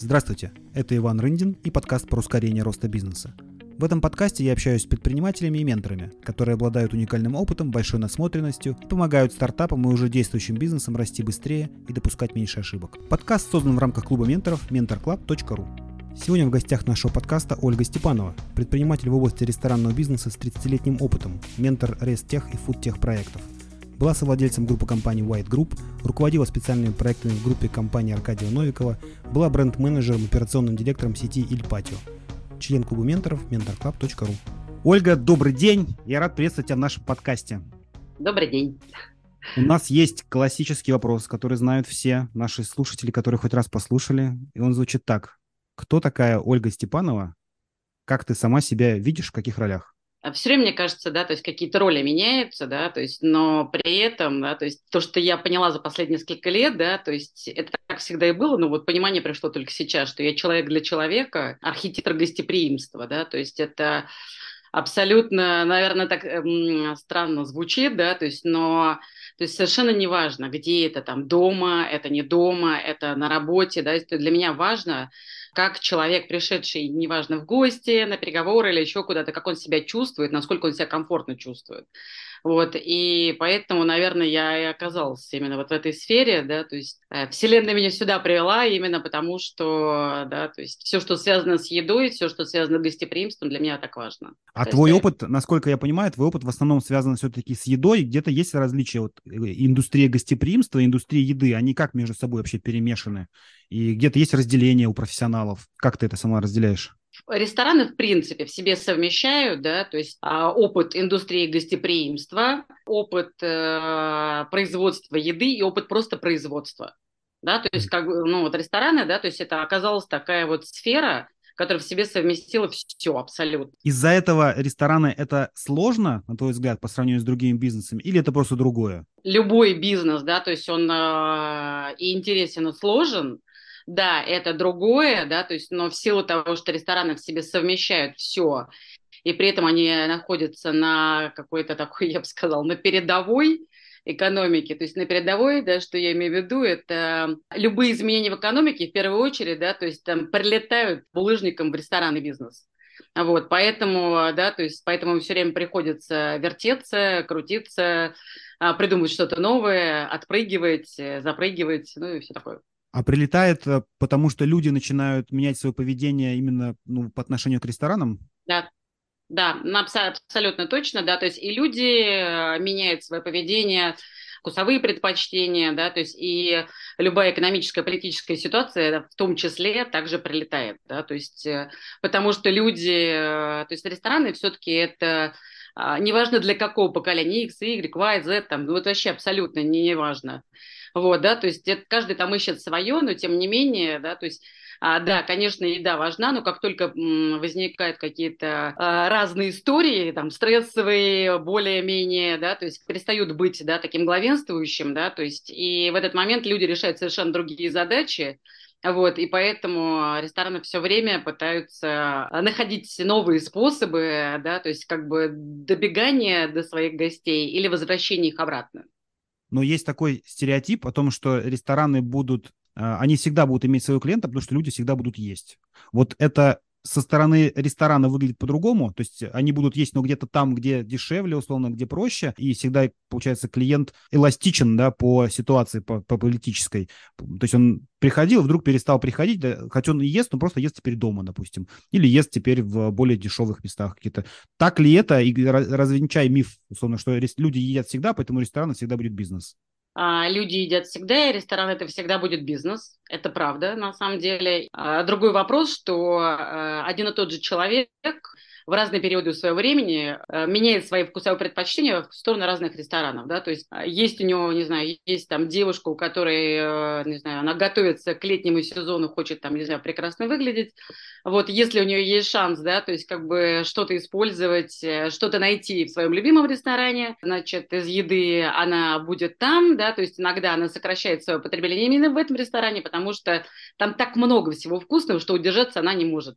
Здравствуйте, это Иван Рындин и подкаст про ускорение роста бизнеса. В этом подкасте я общаюсь с предпринимателями и менторами, которые обладают уникальным опытом, большой насмотренностью, помогают стартапам и уже действующим бизнесам расти быстрее и допускать меньше ошибок. Подкаст создан в рамках клуба менторов mentorclub.ru. Сегодня в гостях нашего подкаста Ольга Степанова, предприниматель в области ресторанного бизнеса с 30-летним опытом, ментор Рестех и фудтех проектов – была совладельцем группы компаний White Group, руководила специальными проектами в группе компании Аркадия Новикова, была бренд-менеджером, операционным директором сети Иль Патио, член клуба менторов mentorclub.ru. Ольга, добрый день! Я рад приветствовать тебя в нашем подкасте. Добрый день. У нас есть классический вопрос, который знают все наши слушатели, которые хоть раз послушали, и он звучит так. Кто такая Ольга Степанова? Как ты сама себя видишь в каких ролях? А все время, мне кажется, да, то есть какие-то роли меняются, да, то есть, но при этом, да, то есть то, что я поняла за последние несколько лет, да, то есть это так всегда и было, но вот понимание пришло только сейчас, что я человек для человека, архитектор гостеприимства, да, то есть это абсолютно, наверное, так эм, странно звучит, да, то есть, но то есть совершенно неважно, где это, там, дома, это не дома, это на работе, да, для меня важно, как человек, пришедший, неважно, в гости, на переговоры или еще куда-то, как он себя чувствует, насколько он себя комфортно чувствует. Вот, и поэтому, наверное, я и оказалась именно вот в этой сфере, да, то есть э, Вселенная меня сюда привела именно потому, что, да, то есть все, что связано с едой, все, что связано с гостеприимством, для меня так важно. А то твой есть, опыт, насколько я понимаю, твой опыт в основном связан все-таки с едой, где-то есть различия, вот э, индустрия гостеприимства индустрия еды, они как между собой вообще перемешаны? И где-то есть разделение у профессионалов? Как ты это сама разделяешь? Рестораны, в принципе, в себе совмещают, да, то есть а, опыт индустрии гостеприимства, опыт э, производства еды и опыт просто производства. Да, то есть, как ну, вот рестораны, да, то есть это оказалась такая вот сфера, которая в себе совместила все абсолютно. Из-за этого рестораны это сложно, на твой взгляд, по сравнению с другими бизнесами, или это просто другое? Любой бизнес, да, то есть он э, и интересен, и сложен, да, это другое, да, то есть, но в силу того, что рестораны в себе совмещают все, и при этом они находятся на какой-то такой, я бы сказала, на передовой экономике, то есть на передовой, да, что я имею в виду, это любые изменения в экономике, в первую очередь, да, то есть там прилетают булыжником в ресторанный бизнес. Вот, поэтому, да, то есть поэтому все время приходится вертеться, крутиться, а, придумывать что-то новое, отпрыгивать, запрыгивать, ну и все такое. А прилетает, э, потому что люди начинают менять свое поведение именно ну, по отношению к ресторанам? Да, да, абсолютно точно, да, то есть и люди э, меняют свое поведение, вкусовые предпочтения, да, то есть и любая экономическая, политическая ситуация в том числе также прилетает, да, то есть э, потому что люди, то есть рестораны все-таки это неважно для какого поколения, X, Y, Y, Z, там, ну, вот вообще абсолютно не, не важно. Вот, да, то есть это, каждый там ищет свое, но тем не менее, да, то есть а, да, конечно, еда важна, но как только м, возникают какие-то а, разные истории, там, стрессовые, более-менее, да, то есть перестают быть, да, таким главенствующим, да, то есть и в этот момент люди решают совершенно другие задачи, вот, и поэтому рестораны все время пытаются находить новые способы, да, то есть как бы добегания до своих гостей или возвращения их обратно но есть такой стереотип о том, что рестораны будут, а, они всегда будут иметь своего клиента, потому что люди всегда будут есть. Вот это со стороны ресторана выглядит по-другому, то есть они будут есть, но где-то там, где дешевле, условно, где проще, и всегда, получается, клиент эластичен, да, по ситуации, по, по политической. То есть он приходил, вдруг перестал приходить, да, хотя он ест, но просто ест теперь дома, допустим, или ест теперь в более дешевых местах какие-то. Так ли это, и развенчай миф, условно, что люди едят всегда, поэтому рестораны всегда будет бизнес? А, люди едят всегда, и ресторан это всегда будет бизнес. Это правда, на самом деле. А, другой вопрос, что а, один и тот же человек в разные периоды своего времени э, меняет свои вкусовые предпочтения в сторону разных ресторанов, да, то есть а, есть у него, не знаю, есть там девушка, у которой, э, не знаю, она готовится к летнему сезону, хочет там, не знаю, прекрасно выглядеть, вот, если у нее есть шанс, да, то есть как бы что-то использовать, э, что-то найти в своем любимом ресторане, значит, из еды она будет там, да, то есть иногда она сокращает свое потребление именно в этом ресторане, потому что там так много всего вкусного, что удержаться она не может.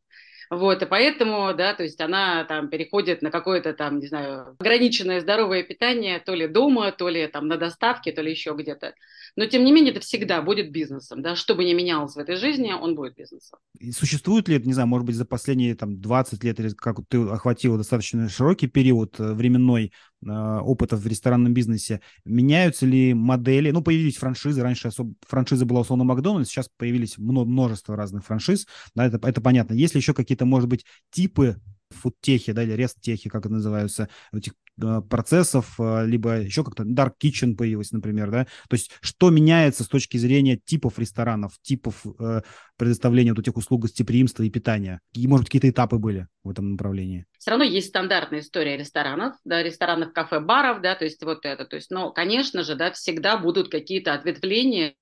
Вот, и поэтому, да, то есть она там переходит на какое-то там, не знаю, ограниченное здоровое питание, то ли дома, то ли там на доставке, то ли еще где-то. но тем не менее это всегда будет бизнесом, да, что бы ни менялось в этой жизни, он будет бизнесом. И существует ли, не знаю, может быть, за последние там 20 лет, или как ты охватила достаточно широкий период э, временной э, опыта в ресторанном бизнесе, меняются ли модели, ну, появились франшизы, раньше особо, франшиза была условно Макдональдс, сейчас появились множество разных франшиз, да, это, это понятно. Есть ли еще какие-то, может быть, типы фудтехи, да, или ресттехи, как это называются, этих э, процессов, э, либо еще как-то Dark Kitchen появилась, например, да, то есть что меняется с точки зрения типов ресторанов, типов э, предоставления вот этих услуг гостеприимства и питания? И, может, какие-то этапы были в этом направлении? Все равно есть стандартная история ресторанов, да, ресторанов, кафе, баров, да, то есть вот это, то есть, но, конечно же, да, всегда будут какие-то ответвления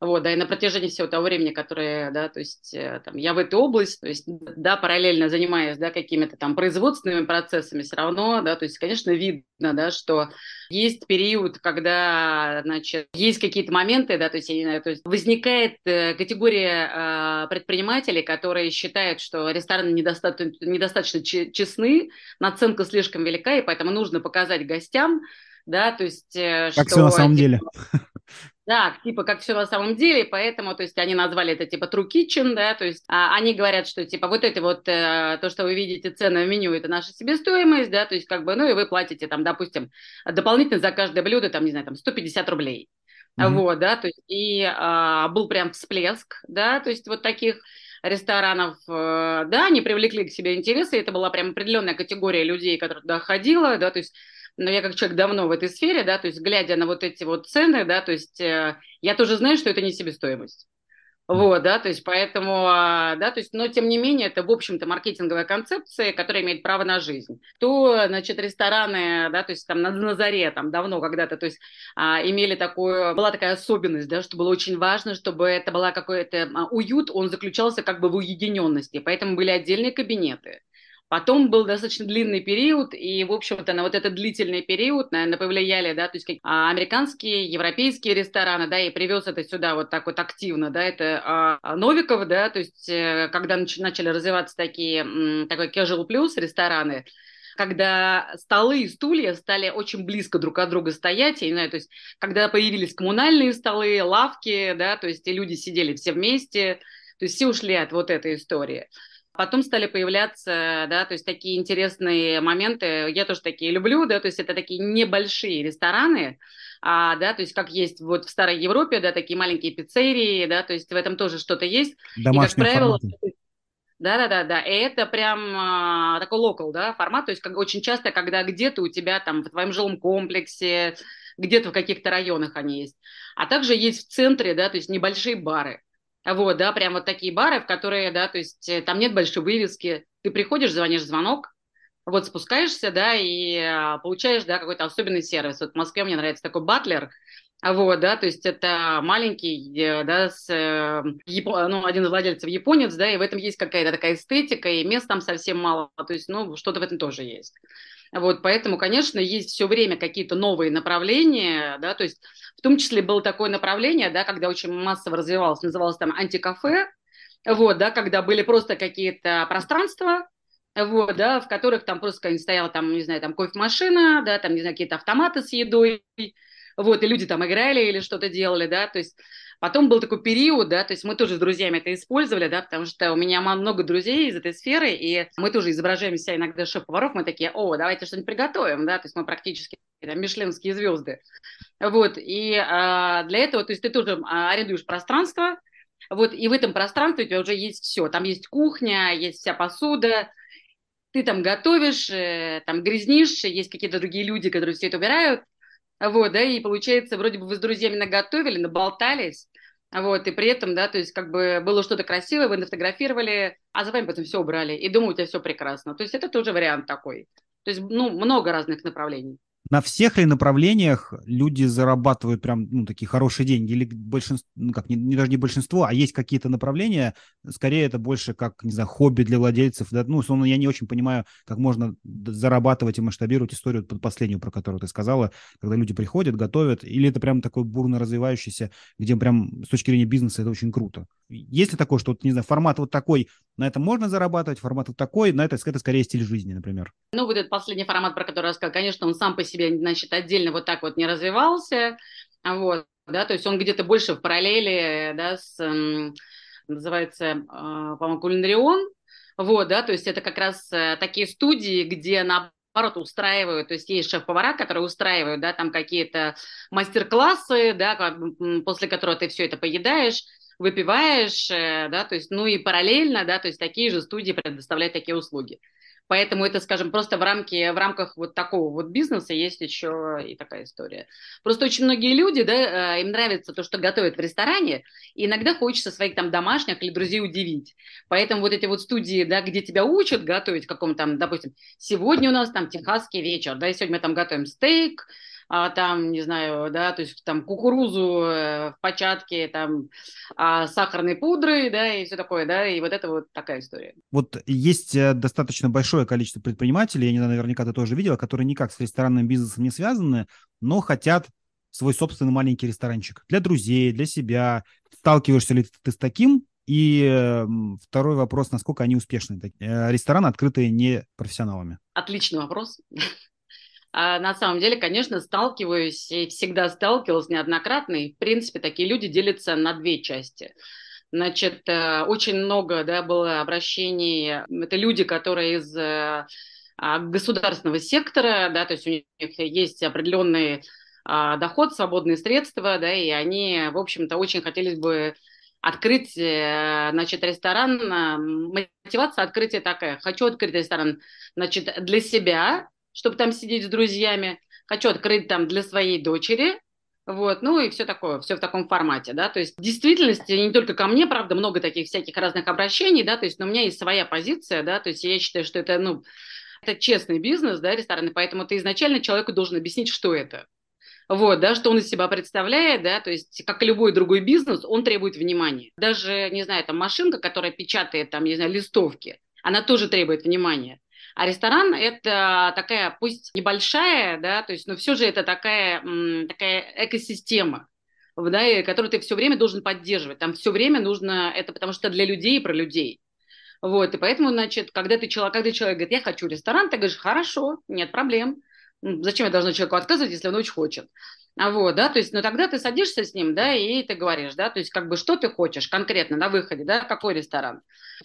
вот, да, и на протяжении всего того времени, которое, да, то есть э, там, я в этой области, то есть, да, параллельно занимаясь, да, какими-то там производственными процессами, все равно, да, то есть, конечно, видно, да, что есть период, когда, значит, есть какие-то моменты, да, то есть, я не знаю, то есть возникает э, категория э, предпринимателей, которые считают, что рестораны недостаточно, недостаточно честны, наценка слишком велика, и поэтому нужно показать гостям, да, то есть... Э, как что, все на самом типа, деле. Да, типа как все на самом деле, поэтому, то есть они назвали это типа True Kitchen, да, то есть а, они говорят, что типа вот это вот э, то, что вы видите цены в меню, это наша себестоимость, да, то есть как бы, ну и вы платите там, допустим, дополнительно за каждое блюдо, там, не знаю, там 150 рублей. Mm-hmm. Вот, да, то есть и а, был прям всплеск, да, то есть вот таких ресторанов, э, да, они привлекли к себе интересы, это была прям определенная категория людей, которая туда ходила, да, то есть но я как человек давно в этой сфере, да, то есть глядя на вот эти вот цены, да, то есть э, я тоже знаю, что это не себестоимость. Вот, да, то есть поэтому, а, да, то есть, но тем не менее, это, в общем-то, маркетинговая концепция, которая имеет право на жизнь. То, значит, рестораны, да, то есть там на, на заре, там давно когда-то, то есть а, имели такую, была такая особенность, да, что было очень важно, чтобы это была какой-то а, уют, он заключался как бы в уединенности, поэтому были отдельные кабинеты. Потом был достаточно длинный период, и, в общем-то, на вот этот длительный период, наверное, повлияли, да, то есть а, американские, европейские рестораны, да, и привез это сюда вот так вот активно, да, это а, а Новиков, да, то есть э, когда нач- начали развиваться такие, такой casual plus рестораны, когда столы и стулья стали очень близко друг от друга стоять, я не знаю, то есть когда появились коммунальные столы, лавки, да, то есть и люди сидели все вместе, то есть все ушли от вот этой истории. Потом стали появляться, да, то есть такие интересные моменты. Я тоже такие люблю, да, то есть это такие небольшие рестораны, а, да, то есть как есть вот в старой Европе, да, такие маленькие пиццерии, да, то есть в этом тоже что-то есть. Домашний и, как правило. Да, да, да, да. И это прям а, такой локал, да, формат. То есть как очень часто, когда где-то у тебя там в твоем жилом комплексе, где-то в каких-то районах они есть. А также есть в центре, да, то есть небольшие бары. Вот, да, прям вот такие бары, в которые, да, то есть э, там нет большой вывески. Ты приходишь, звонишь звонок, вот спускаешься, да, и а, получаешь, да, какой-то особенный сервис. Вот в Москве мне нравится такой батлер, вот, да, то есть это маленький, э, да, с, э, ну, один из владельцев японец, да, и в этом есть какая-то такая эстетика, и мест там совсем мало, то есть, ну, что-то в этом тоже есть. Вот, поэтому, конечно, есть все время какие-то новые направления, да, то есть в том числе было такое направление, да, когда очень массово развивалось, называлось там антикафе, вот, да, когда были просто какие-то пространства, вот, да, в которых там просто стояла там, не знаю, там кофемашина, да, там, не знаю, какие-то автоматы с едой, вот, и люди там играли или что-то делали, да, то есть Потом был такой период, да, то есть мы тоже с друзьями это использовали, да, потому что у меня много друзей из этой сферы, и мы тоже изображаем себя иногда шеф-поваров, мы такие, о, давайте что-нибудь приготовим, да, то есть мы практически там, мишленские звезды. Вот, и а, для этого, то есть ты тоже а, арендуешь пространство, вот, и в этом пространстве у тебя уже есть все, там есть кухня, есть вся посуда, ты там готовишь, э, там грязнишь, есть какие-то другие люди, которые все это убирают, вот, да, и получается, вроде бы вы с друзьями наготовили, наболтались, вот, и при этом, да, то есть как бы было что-то красивое, вы нафотографировали, а за вами потом все убрали, и думаю, у тебя все прекрасно. То есть это тоже вариант такой. То есть, ну, много разных направлений на всех ли направлениях люди зарабатывают прям, ну, такие хорошие деньги? Или большинство, ну, как, не, не даже не большинство, а есть какие-то направления, скорее это больше как, не знаю, хобби для владельцев, да? ну, условно, я не очень понимаю, как можно зарабатывать и масштабировать историю под последнюю, про которую ты сказала, когда люди приходят, готовят, или это прям такой бурно развивающийся, где прям с точки зрения бизнеса это очень круто? Есть ли такое, что, вот, не знаю, формат вот такой, на это можно зарабатывать, формат вот такой, на это, это скорее стиль жизни, например? Ну, вот этот последний формат, про который я сказала, конечно, он сам по себе, значит, отдельно вот так вот не развивался, Вот, да, то есть он где-то больше в параллели, да, с, называется, а, по-моему, Кулинарион, вот, да, то есть это как раз э, такие студии, где наоборот устраивают, то есть есть шеф-повара, которые устраивают, да, там какие-то мастер-классы, да, после которого ты все это поедаешь, выпиваешь, э, да, то есть, ну и параллельно, да, то есть такие же студии предоставляют такие услуги. Поэтому это, скажем, просто в, рамке, в рамках вот такого вот бизнеса есть еще и такая история. Просто очень многие люди, да, э, им нравится то, что готовят в ресторане, и иногда хочется своих там домашних или друзей удивить. Поэтому вот эти вот студии, да, где тебя учат готовить каком там, допустим, сегодня у нас там техасский вечер, да, и сегодня мы там готовим стейк, а, там, не знаю, да, то есть там кукурузу э, в початке, там а, сахарной пудры, да, и все такое, да, и вот это вот такая история. Вот есть э, достаточно большое количество предпринимателей, я не знаю, наверняка ты тоже видела, которые никак с ресторанным бизнесом не связаны, но хотят свой собственный маленький ресторанчик для друзей, для себя. Сталкиваешься ли ты с таким? И второй вопрос, насколько они успешны? Э, рестораны открытые не профессионалами. Отличный вопрос. А на самом деле, конечно, сталкиваюсь и всегда сталкивалась неоднократно. И, в принципе, такие люди делятся на две части. Значит, э, очень много да, было обращений. Это люди, которые из э, а, государственного сектора, да, то есть у них есть определенный а, доход, свободные средства, да, и они, в общем-то, очень хотели бы открыть, э, значит, ресторан. Мотивация открытия такая. Хочу открыть ресторан, значит, для себя, чтобы там сидеть с друзьями. Хочу открыть там для своей дочери, вот, ну и все такое, все в таком формате, да, то есть в действительности не только ко мне, правда, много таких всяких разных обращений, да, то есть, но у меня есть своя позиция, да, то есть я считаю, что это, ну, это честный бизнес, да, рестораны, поэтому ты изначально человеку должен объяснить, что это, вот, да, что он из себя представляет, да, то есть, как и любой другой бизнес, он требует внимания. Даже, не знаю, там машинка, которая печатает, там, не знаю, листовки, она тоже требует внимания. А ресторан – это такая, пусть небольшая, да, то есть, но все же это такая, такая экосистема, да, которую ты все время должен поддерживать. Там все время нужно, это потому что для людей и про людей. Вот, и поэтому, значит, когда ты человек, когда человек говорит, я хочу ресторан, ты говоришь, хорошо, нет проблем. Зачем я должна человеку отказывать, если он очень хочет? А вот, да, то есть, ну тогда ты садишься с ним, да, и ты говоришь, да, то есть, как бы, что ты хочешь конкретно на выходе, да, какой ресторан.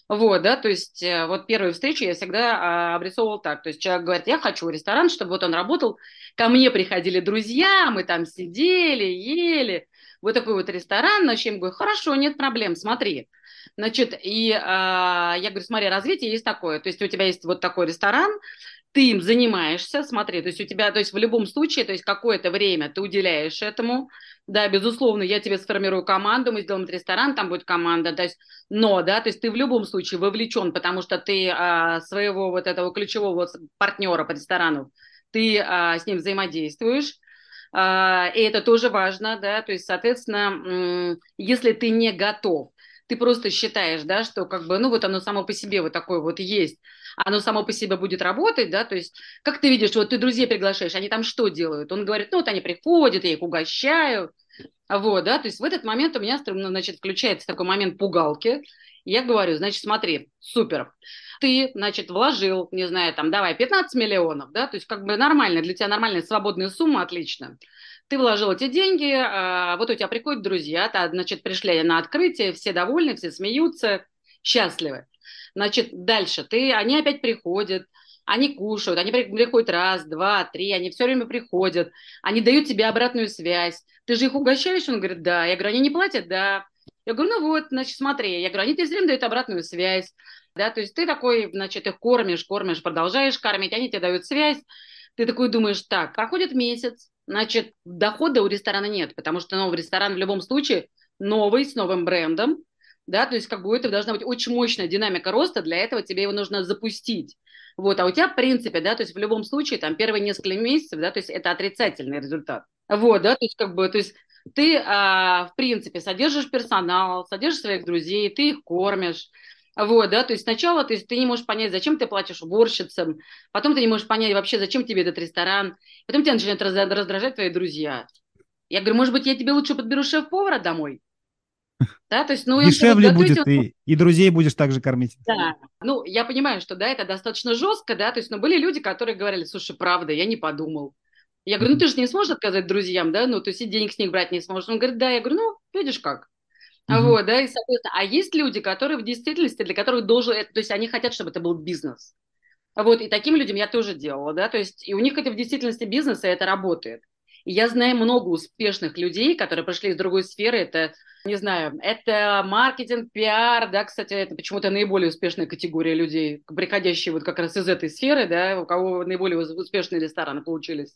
Вот, да, то есть, э, вот первую встречу я всегда а, обрисовывал так, то есть, человек говорит, я хочу ресторан, чтобы вот он работал, ко мне приходили друзья, мы там сидели, ели, вот такой вот ресторан, значит, я ему говорю, хорошо, нет проблем, смотри. Значит, и а, я говорю, смотри, развитие есть такое, то есть, у тебя есть вот такой ресторан, ты им занимаешься, смотри, то есть у тебя, то есть в любом случае, то есть какое-то время ты уделяешь этому, да, безусловно, я тебе сформирую команду, мы сделаем ресторан, там будет команда, то есть, но, да, то есть ты в любом случае вовлечен, потому что ты а, своего вот этого ключевого партнера по ресторану, ты а, с ним взаимодействуешь, а, и это тоже важно, да, то есть, соответственно, если ты не готов, ты просто считаешь, да, что как бы, ну вот оно само по себе вот такое вот есть, оно само по себе будет работать, да, то есть как ты видишь, вот ты друзей приглашаешь, они там что делают? Он говорит, ну вот они приходят, я их угощаю, вот, да, то есть в этот момент у меня, ну, значит, включается такой момент пугалки, я говорю, значит, смотри, супер, ты, значит, вложил, не знаю, там, давай, 15 миллионов, да, то есть как бы нормально, для тебя нормальная свободная сумма, отлично. Ты вложил эти деньги, а, вот у тебя приходят друзья, та, значит, пришли на открытие, все довольны, все смеются, счастливы. Значит, дальше ты, они опять приходят, они кушают, они приходят раз, два, три, они все время приходят, они дают тебе обратную связь. Ты же их угощаешь? Он говорит, да. Я говорю, они не платят? Да. Я говорю, ну вот, значит, смотри. Я говорю, они тебе все время дают обратную связь. Да, то есть ты такой, значит, их кормишь, кормишь, продолжаешь кормить, они тебе дают связь. Ты такой думаешь, так, проходит месяц, значит, дохода у ресторана нет, потому что новый ресторан в любом случае новый, с новым брендом, да, то есть как бы у этого должна быть очень мощная динамика роста, для этого тебе его нужно запустить. Вот, а у тебя, в принципе, да, то есть в любом случае, там, первые несколько месяцев, да, то есть это отрицательный результат. Вот, да, то есть как бы, то есть ты, а, в принципе, содержишь персонал, содержишь своих друзей, ты их кормишь, вот, да, то есть сначала ты, ты не можешь понять, зачем ты платишь уборщицам, потом ты не можешь понять вообще, зачем тебе этот ресторан, потом тебя начинают раздражать твои друзья. Я говорю, может быть, я тебе лучше подберу шеф-повара домой? Да, то есть, ну, Дешевле будет, и, и друзей будешь также кормить. Да, ну, я понимаю, что, да, это достаточно жестко, да, то есть, но были люди, которые говорили, слушай, правда, я не подумал. Я говорю, ну ты же не сможешь отказать друзьям, да, ну то есть и денег с них брать не сможешь. Он говорит, да, я говорю, ну видишь как. Uh-huh. Вот, да, и, соответственно, а есть люди, которые в действительности, для которых должен, то есть они хотят, чтобы это был бизнес. Вот, и таким людям я тоже делала, да, то есть и у них это в действительности бизнес, и это работает. И я знаю много успешных людей, которые пришли из другой сферы, это, не знаю, это маркетинг, пиар, да, кстати, это почему-то наиболее успешная категория людей, приходящие вот как раз из этой сферы, да, у кого наиболее успешные рестораны получились.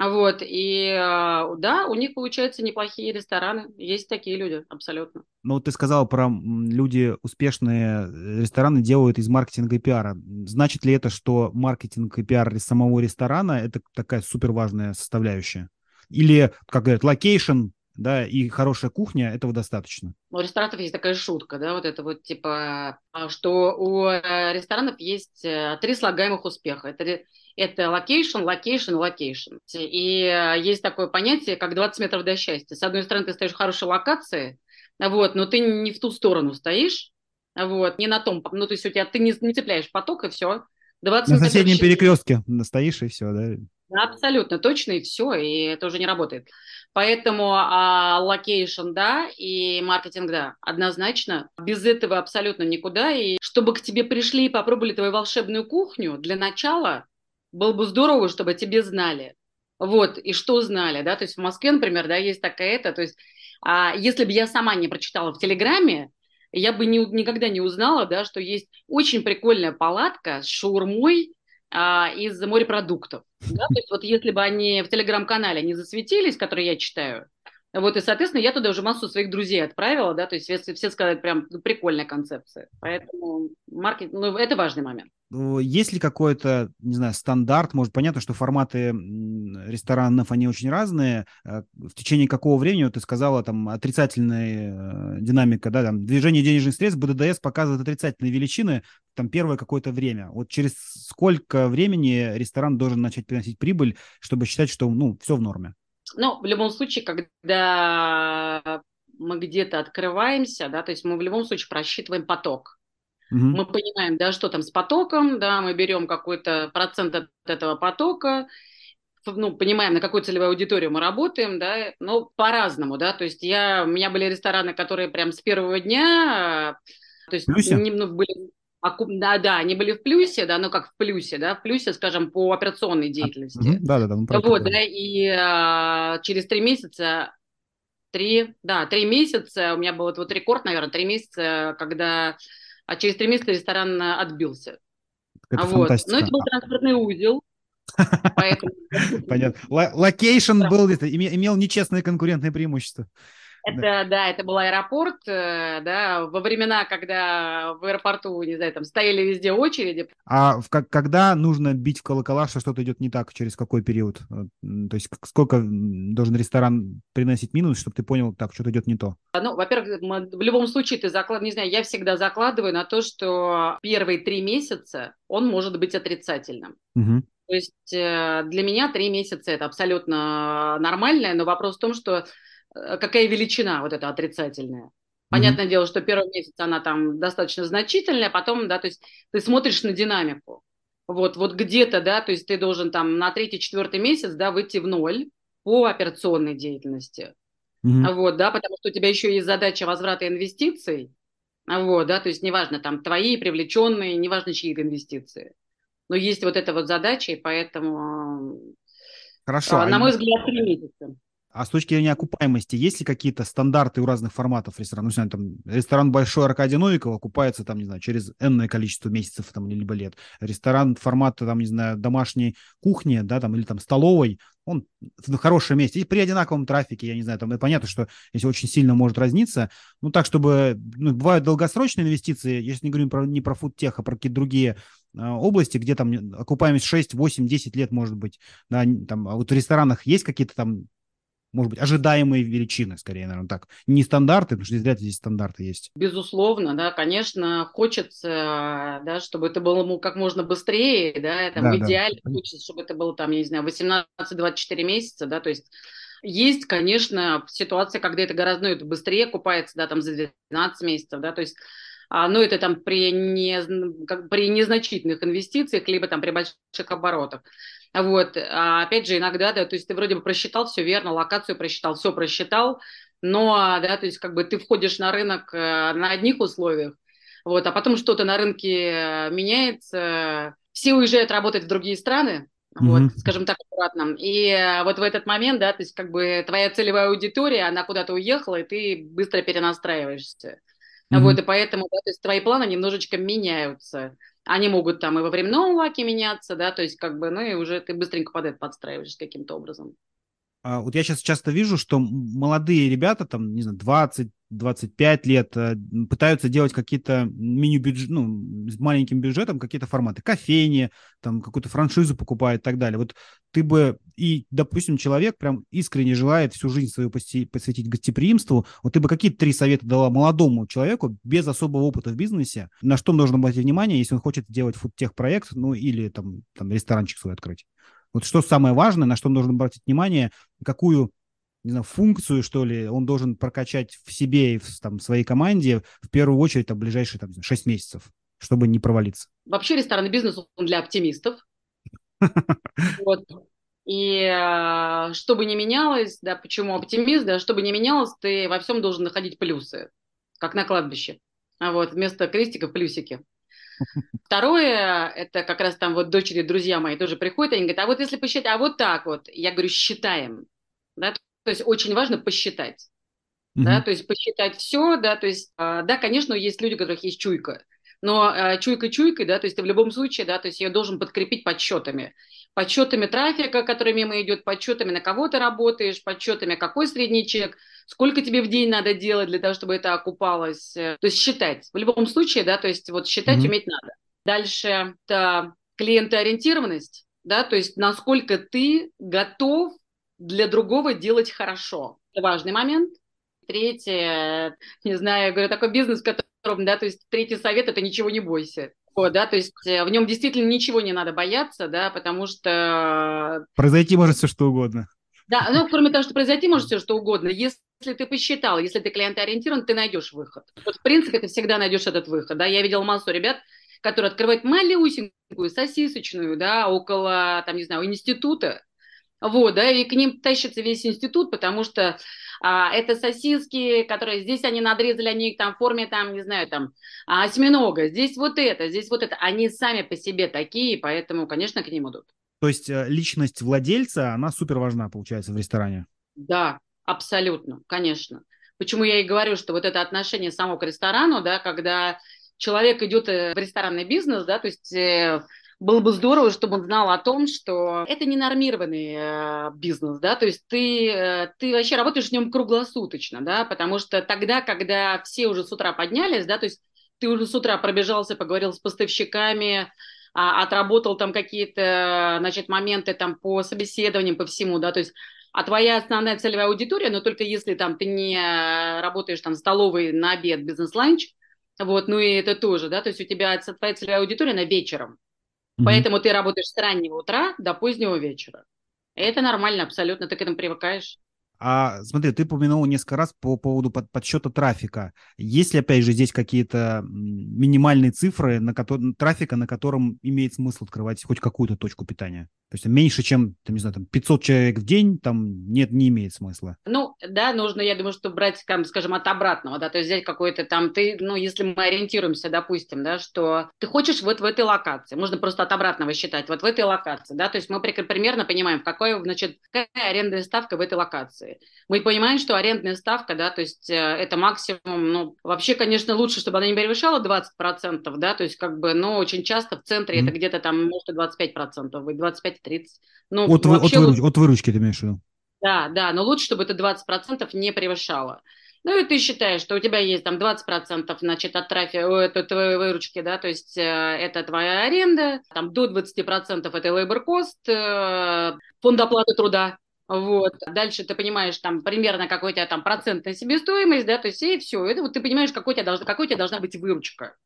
А вот, и а, да, у них получаются неплохие рестораны. Есть такие люди, абсолютно. Ну, вот ты сказала про люди успешные э, рестораны делают из маркетинга и пиара. Значит ли это, что маркетинг и пиар самого ресторана – это такая супер важная составляющая? Или, как говорят, location, да, и хорошая кухня, этого достаточно. У ресторанов есть такая шутка, да, вот это вот типа, а, что у э, ресторанов есть э, три слагаемых успеха. Это это location, location, location. И э, есть такое понятие, как 20 метров до счастья. С одной стороны, ты стоишь в хорошей локации, вот, но ты не в ту сторону стоишь, вот, не на том, ну, то есть у тебя, ты не, не цепляешь поток, и все. 20 на соседнем перекрестке стоишь, и все, да? Абсолютно точно, и все, и это уже не работает. Поэтому а, location, да, и маркетинг, да, однозначно. Без этого абсолютно никуда. И чтобы к тебе пришли и попробовали твою волшебную кухню, для начала было бы здорово, чтобы о тебе знали. Вот, и что знали, да, то есть в Москве, например, да, есть такая это, то есть а, если бы я сама не прочитала в Телеграме, я бы не, никогда не узнала, да, что есть очень прикольная палатка с шаурмой а, из морепродуктов. Да? То есть вот если бы они в Телеграм-канале не засветились, которые я читаю, вот, и, соответственно, я туда уже массу своих друзей отправила, да, то есть все, все сказали, прям прикольная концепция. Поэтому маркетинг, ну, это важный момент. Ну, есть ли какой-то, не знаю, стандарт? Может, понятно, что форматы ресторанов, они очень разные. А в течение какого времени, вот ты сказала, там, отрицательная э, динамика, да, там, движение денежных средств, БДДС показывает отрицательные величины, там, первое какое-то время. Вот через сколько времени ресторан должен начать приносить прибыль, чтобы считать, что, ну, все в норме? Ну, в любом случае, когда мы где-то открываемся, да, то есть мы в любом случае просчитываем поток. Угу. Мы понимаем, да, что там с потоком, да, мы берем какой-то процент от этого потока, ну, понимаем, на какую целевую аудиторию мы работаем, да, но по-разному, да, то есть я, у меня были рестораны, которые прям с первого дня, то есть не, ну, были, да, да, они были в плюсе, да, ну как в плюсе, да, в плюсе, скажем, по операционной деятельности. Да, да, да. Вот, да, и а, через три месяца, три, да, три месяца, у меня был вот, вот рекорд, наверное, три месяца, когда а через три месяца ресторан э, отбился. Это а вот. Но это был транспортный узел. Понятно. Location был, имел нечестное конкурентное преимущество. Это, да. это был аэропорт, э, да, во времена, когда в аэропорту, не знаю, там стояли везде очереди. А в, когда нужно бить в колокола, что что-то идет не так, через какой период? То есть сколько должен ресторан приносить минус, чтобы ты понял, так, что-то идет не то? Ну, во-первых, в любом случае ты заклад, не знаю, я всегда закладываю на то, что первые три месяца он может быть отрицательным. Угу. То есть э, для меня три месяца это абсолютно нормально, но вопрос в том, что какая величина вот эта отрицательная. Понятное mm-hmm. дело, что первый месяц она там достаточно значительная, потом, да, то есть ты смотришь на динамику. Вот, вот где-то, да, то есть ты должен там на третий, четвертый месяц, да, выйти в ноль по операционной деятельности. Mm-hmm. Вот, да, потому что у тебя еще есть задача возврата инвестиций. Вот, да, то есть неважно, там, твои привлеченные, неважно, чьи инвестиции. Но есть вот эта вот задача, и поэтому, Хорошо. А, на мой взгляд, три месяца. А с точки зрения окупаемости, есть ли какие-то стандарты у разных форматов ресторана? Ну, знаю, там, ресторан Большой Аркадий Новикова окупается, там, не знаю, через энное количество месяцев, там, либо лет. Ресторан формата, там, не знаю, домашней кухни, да, там, или там столовой, он в хорошем месте. И при одинаковом трафике, я не знаю, там, понятно, что если очень сильно может разниться, ну, так, чтобы, ну, бывают долгосрочные инвестиции, если не говорим про, не про фудтех, а про какие-то другие а, области, где там окупаемость 6, 8, 10 лет может быть, да, там, а вот в ресторанах есть какие-то там может быть, ожидаемые величины, скорее, наверное, так. Не стандарты, потому что ли здесь стандарты есть. Безусловно, да, конечно, хочется, да, чтобы это было ну, как можно быстрее, да, там, да, в идеале да. хочется, чтобы это было, там, я не знаю, 18-24 месяца, да, то есть есть, конечно, ситуация, когда это гораздо ну, это быстрее купается, да, там, за 12 месяцев, да, то есть а, но это там при, не, как, при незначительных инвестициях, либо там при больших оборотах. Вот, а опять же, иногда, да, то есть ты вроде бы просчитал все верно, локацию просчитал, все просчитал, но, да, то есть как бы ты входишь на рынок э, на одних условиях, вот, а потом что-то на рынке меняется, все уезжают работать в другие страны, вот, mm-hmm. скажем так, аккуратно. И э, вот в этот момент, да, то есть как бы твоя целевая аудитория, она куда-то уехала, и ты быстро перенастраиваешься. Mm-hmm. Вот, и поэтому, да, то есть твои планы немножечко меняются. Они могут там и во временном лаке меняться, да, то есть как бы, ну и уже ты быстренько под это подстраиваешься каким-то образом. А, вот я сейчас часто вижу, что молодые ребята, там, не знаю, 20, 25 лет, э, пытаются делать какие-то мини-бюджет, ну, с маленьким бюджетом какие-то форматы, кофейни, там, какую-то франшизу покупают и так далее. Вот ты бы, и, допустим, человек прям искренне желает всю жизнь свою посвятить гостеприимству, вот ты бы какие три совета дала молодому человеку без особого опыта в бизнесе, на что нужно обратить внимание, если он хочет делать фудтех-проект, ну, или там, там ресторанчик свой открыть? Вот что самое важное, на что нужно обратить внимание, какую не знаю, функцию, что ли, он должен прокачать в себе и в там, своей команде в первую очередь там, ближайшие там, 6 месяцев, чтобы не провалиться. Вообще ресторанный бизнес он для оптимистов. Вот. И э, чтобы не менялось, да, почему оптимист, да, чтобы не менялось, ты во всем должен находить плюсы, как на кладбище. А вот вместо крестиков плюсики. Второе, это как раз там вот дочери, друзья мои тоже приходят, они говорят, а вот если посчитать, а вот так вот, я говорю, считаем, да, то есть очень важно посчитать, mm-hmm. да, то есть посчитать все, да, то есть, да, конечно, есть люди, у которых есть чуйка, но э, чуйка чуйкой, да, то есть ты в любом случае, да, то есть ее должен подкрепить подсчетами. Подсчетами трафика, который мимо идет, подсчетами, на кого ты работаешь, подсчетами, какой средний чек, сколько тебе в день надо делать для того, чтобы это окупалось. То есть считать. В любом случае, да, то есть вот считать mm-hmm. уметь надо. Дальше это клиентоориентированность, да, то есть насколько ты готов для другого делать хорошо. Это важный момент. Третье, не знаю, я говорю, такой бизнес, который да, то есть третий совет – это ничего не бойся. Да, то есть э, в нем действительно ничего не надо бояться, да, потому что... Произойти может все что угодно. Да, ну, кроме того, что произойти может все что угодно, если ты посчитал, если ты клиентоориентирован, ты найдешь выход. Вот, в принципе, ты всегда найдешь этот выход, да. Я видел массу ребят, которые открывают малюсенькую сосисочную, да, около, там, не знаю, института, вот, да, и к ним тащится весь институт, потому что а, это сосиски, которые здесь они надрезали, они там в форме, там, не знаю, там, осьминога, здесь вот это, здесь вот это. Они сами по себе такие, поэтому, конечно, к ним идут. То есть э, личность владельца, она супер важна, получается, в ресторане? Да, абсолютно, конечно. Почему я и говорю, что вот это отношение само к ресторану, да, когда человек идет э, в ресторанный бизнес, да, то есть э, было бы здорово, чтобы он знал о том, что это не нормированный э, бизнес, да, то есть ты, э, ты вообще работаешь в нем круглосуточно, да, потому что тогда, когда все уже с утра поднялись, да, то есть ты уже с утра пробежался, поговорил с поставщиками, а, отработал там какие-то, значит, моменты там по собеседованиям, по всему, да, то есть а твоя основная целевая аудитория, но только если там ты не работаешь там в столовой на обед, бизнес-ланч, вот, ну и это тоже, да, то есть у тебя твоя целевая аудитория на вечером, Mm-hmm. Поэтому ты работаешь с раннего утра до позднего вечера. Это нормально, абсолютно, ты к этому привыкаешь. А смотри, ты упомянул несколько раз по поводу под, подсчета трафика. Есть ли, опять же, здесь какие-то минимальные цифры на который, трафика, на котором имеет смысл открывать хоть какую-то точку питания? То есть меньше, чем, там, не знаю, там 500 человек в день, там нет, не имеет смысла. Ну, да, нужно, я думаю, что брать, там, скажем, от обратного, да, то есть взять какой-то там, ты, ну, если мы ориентируемся, допустим, да, что ты хочешь вот в этой локации, можно просто от обратного считать, вот в этой локации, да, то есть мы примерно понимаем, какой, значит, какая арендная ставка в этой локации. Мы понимаем, что арендная ставка, да, то есть э, это максимум, ну, вообще, конечно, лучше, чтобы она не превышала 20%, да, то есть как бы, но очень часто в центре mm-hmm. это где-то там, может, и 25% быть, 25 20-30. Ну, от, от, выруч, от выручки ты имеешь в виду? Да, да, но лучше, чтобы это 20% не превышало. Ну и ты считаешь, что у тебя есть там 20% значит, от трафика, это твоей выручки, да, то есть э, это твоя аренда, там до 20% это labor cost, э, фонд оплаты труда, вот. Дальше ты понимаешь там примерно какой у тебя там процентная себестоимость, да, то есть и все. Это вот ты понимаешь, какой у тебя, должна, какой у тебя должна быть выручка.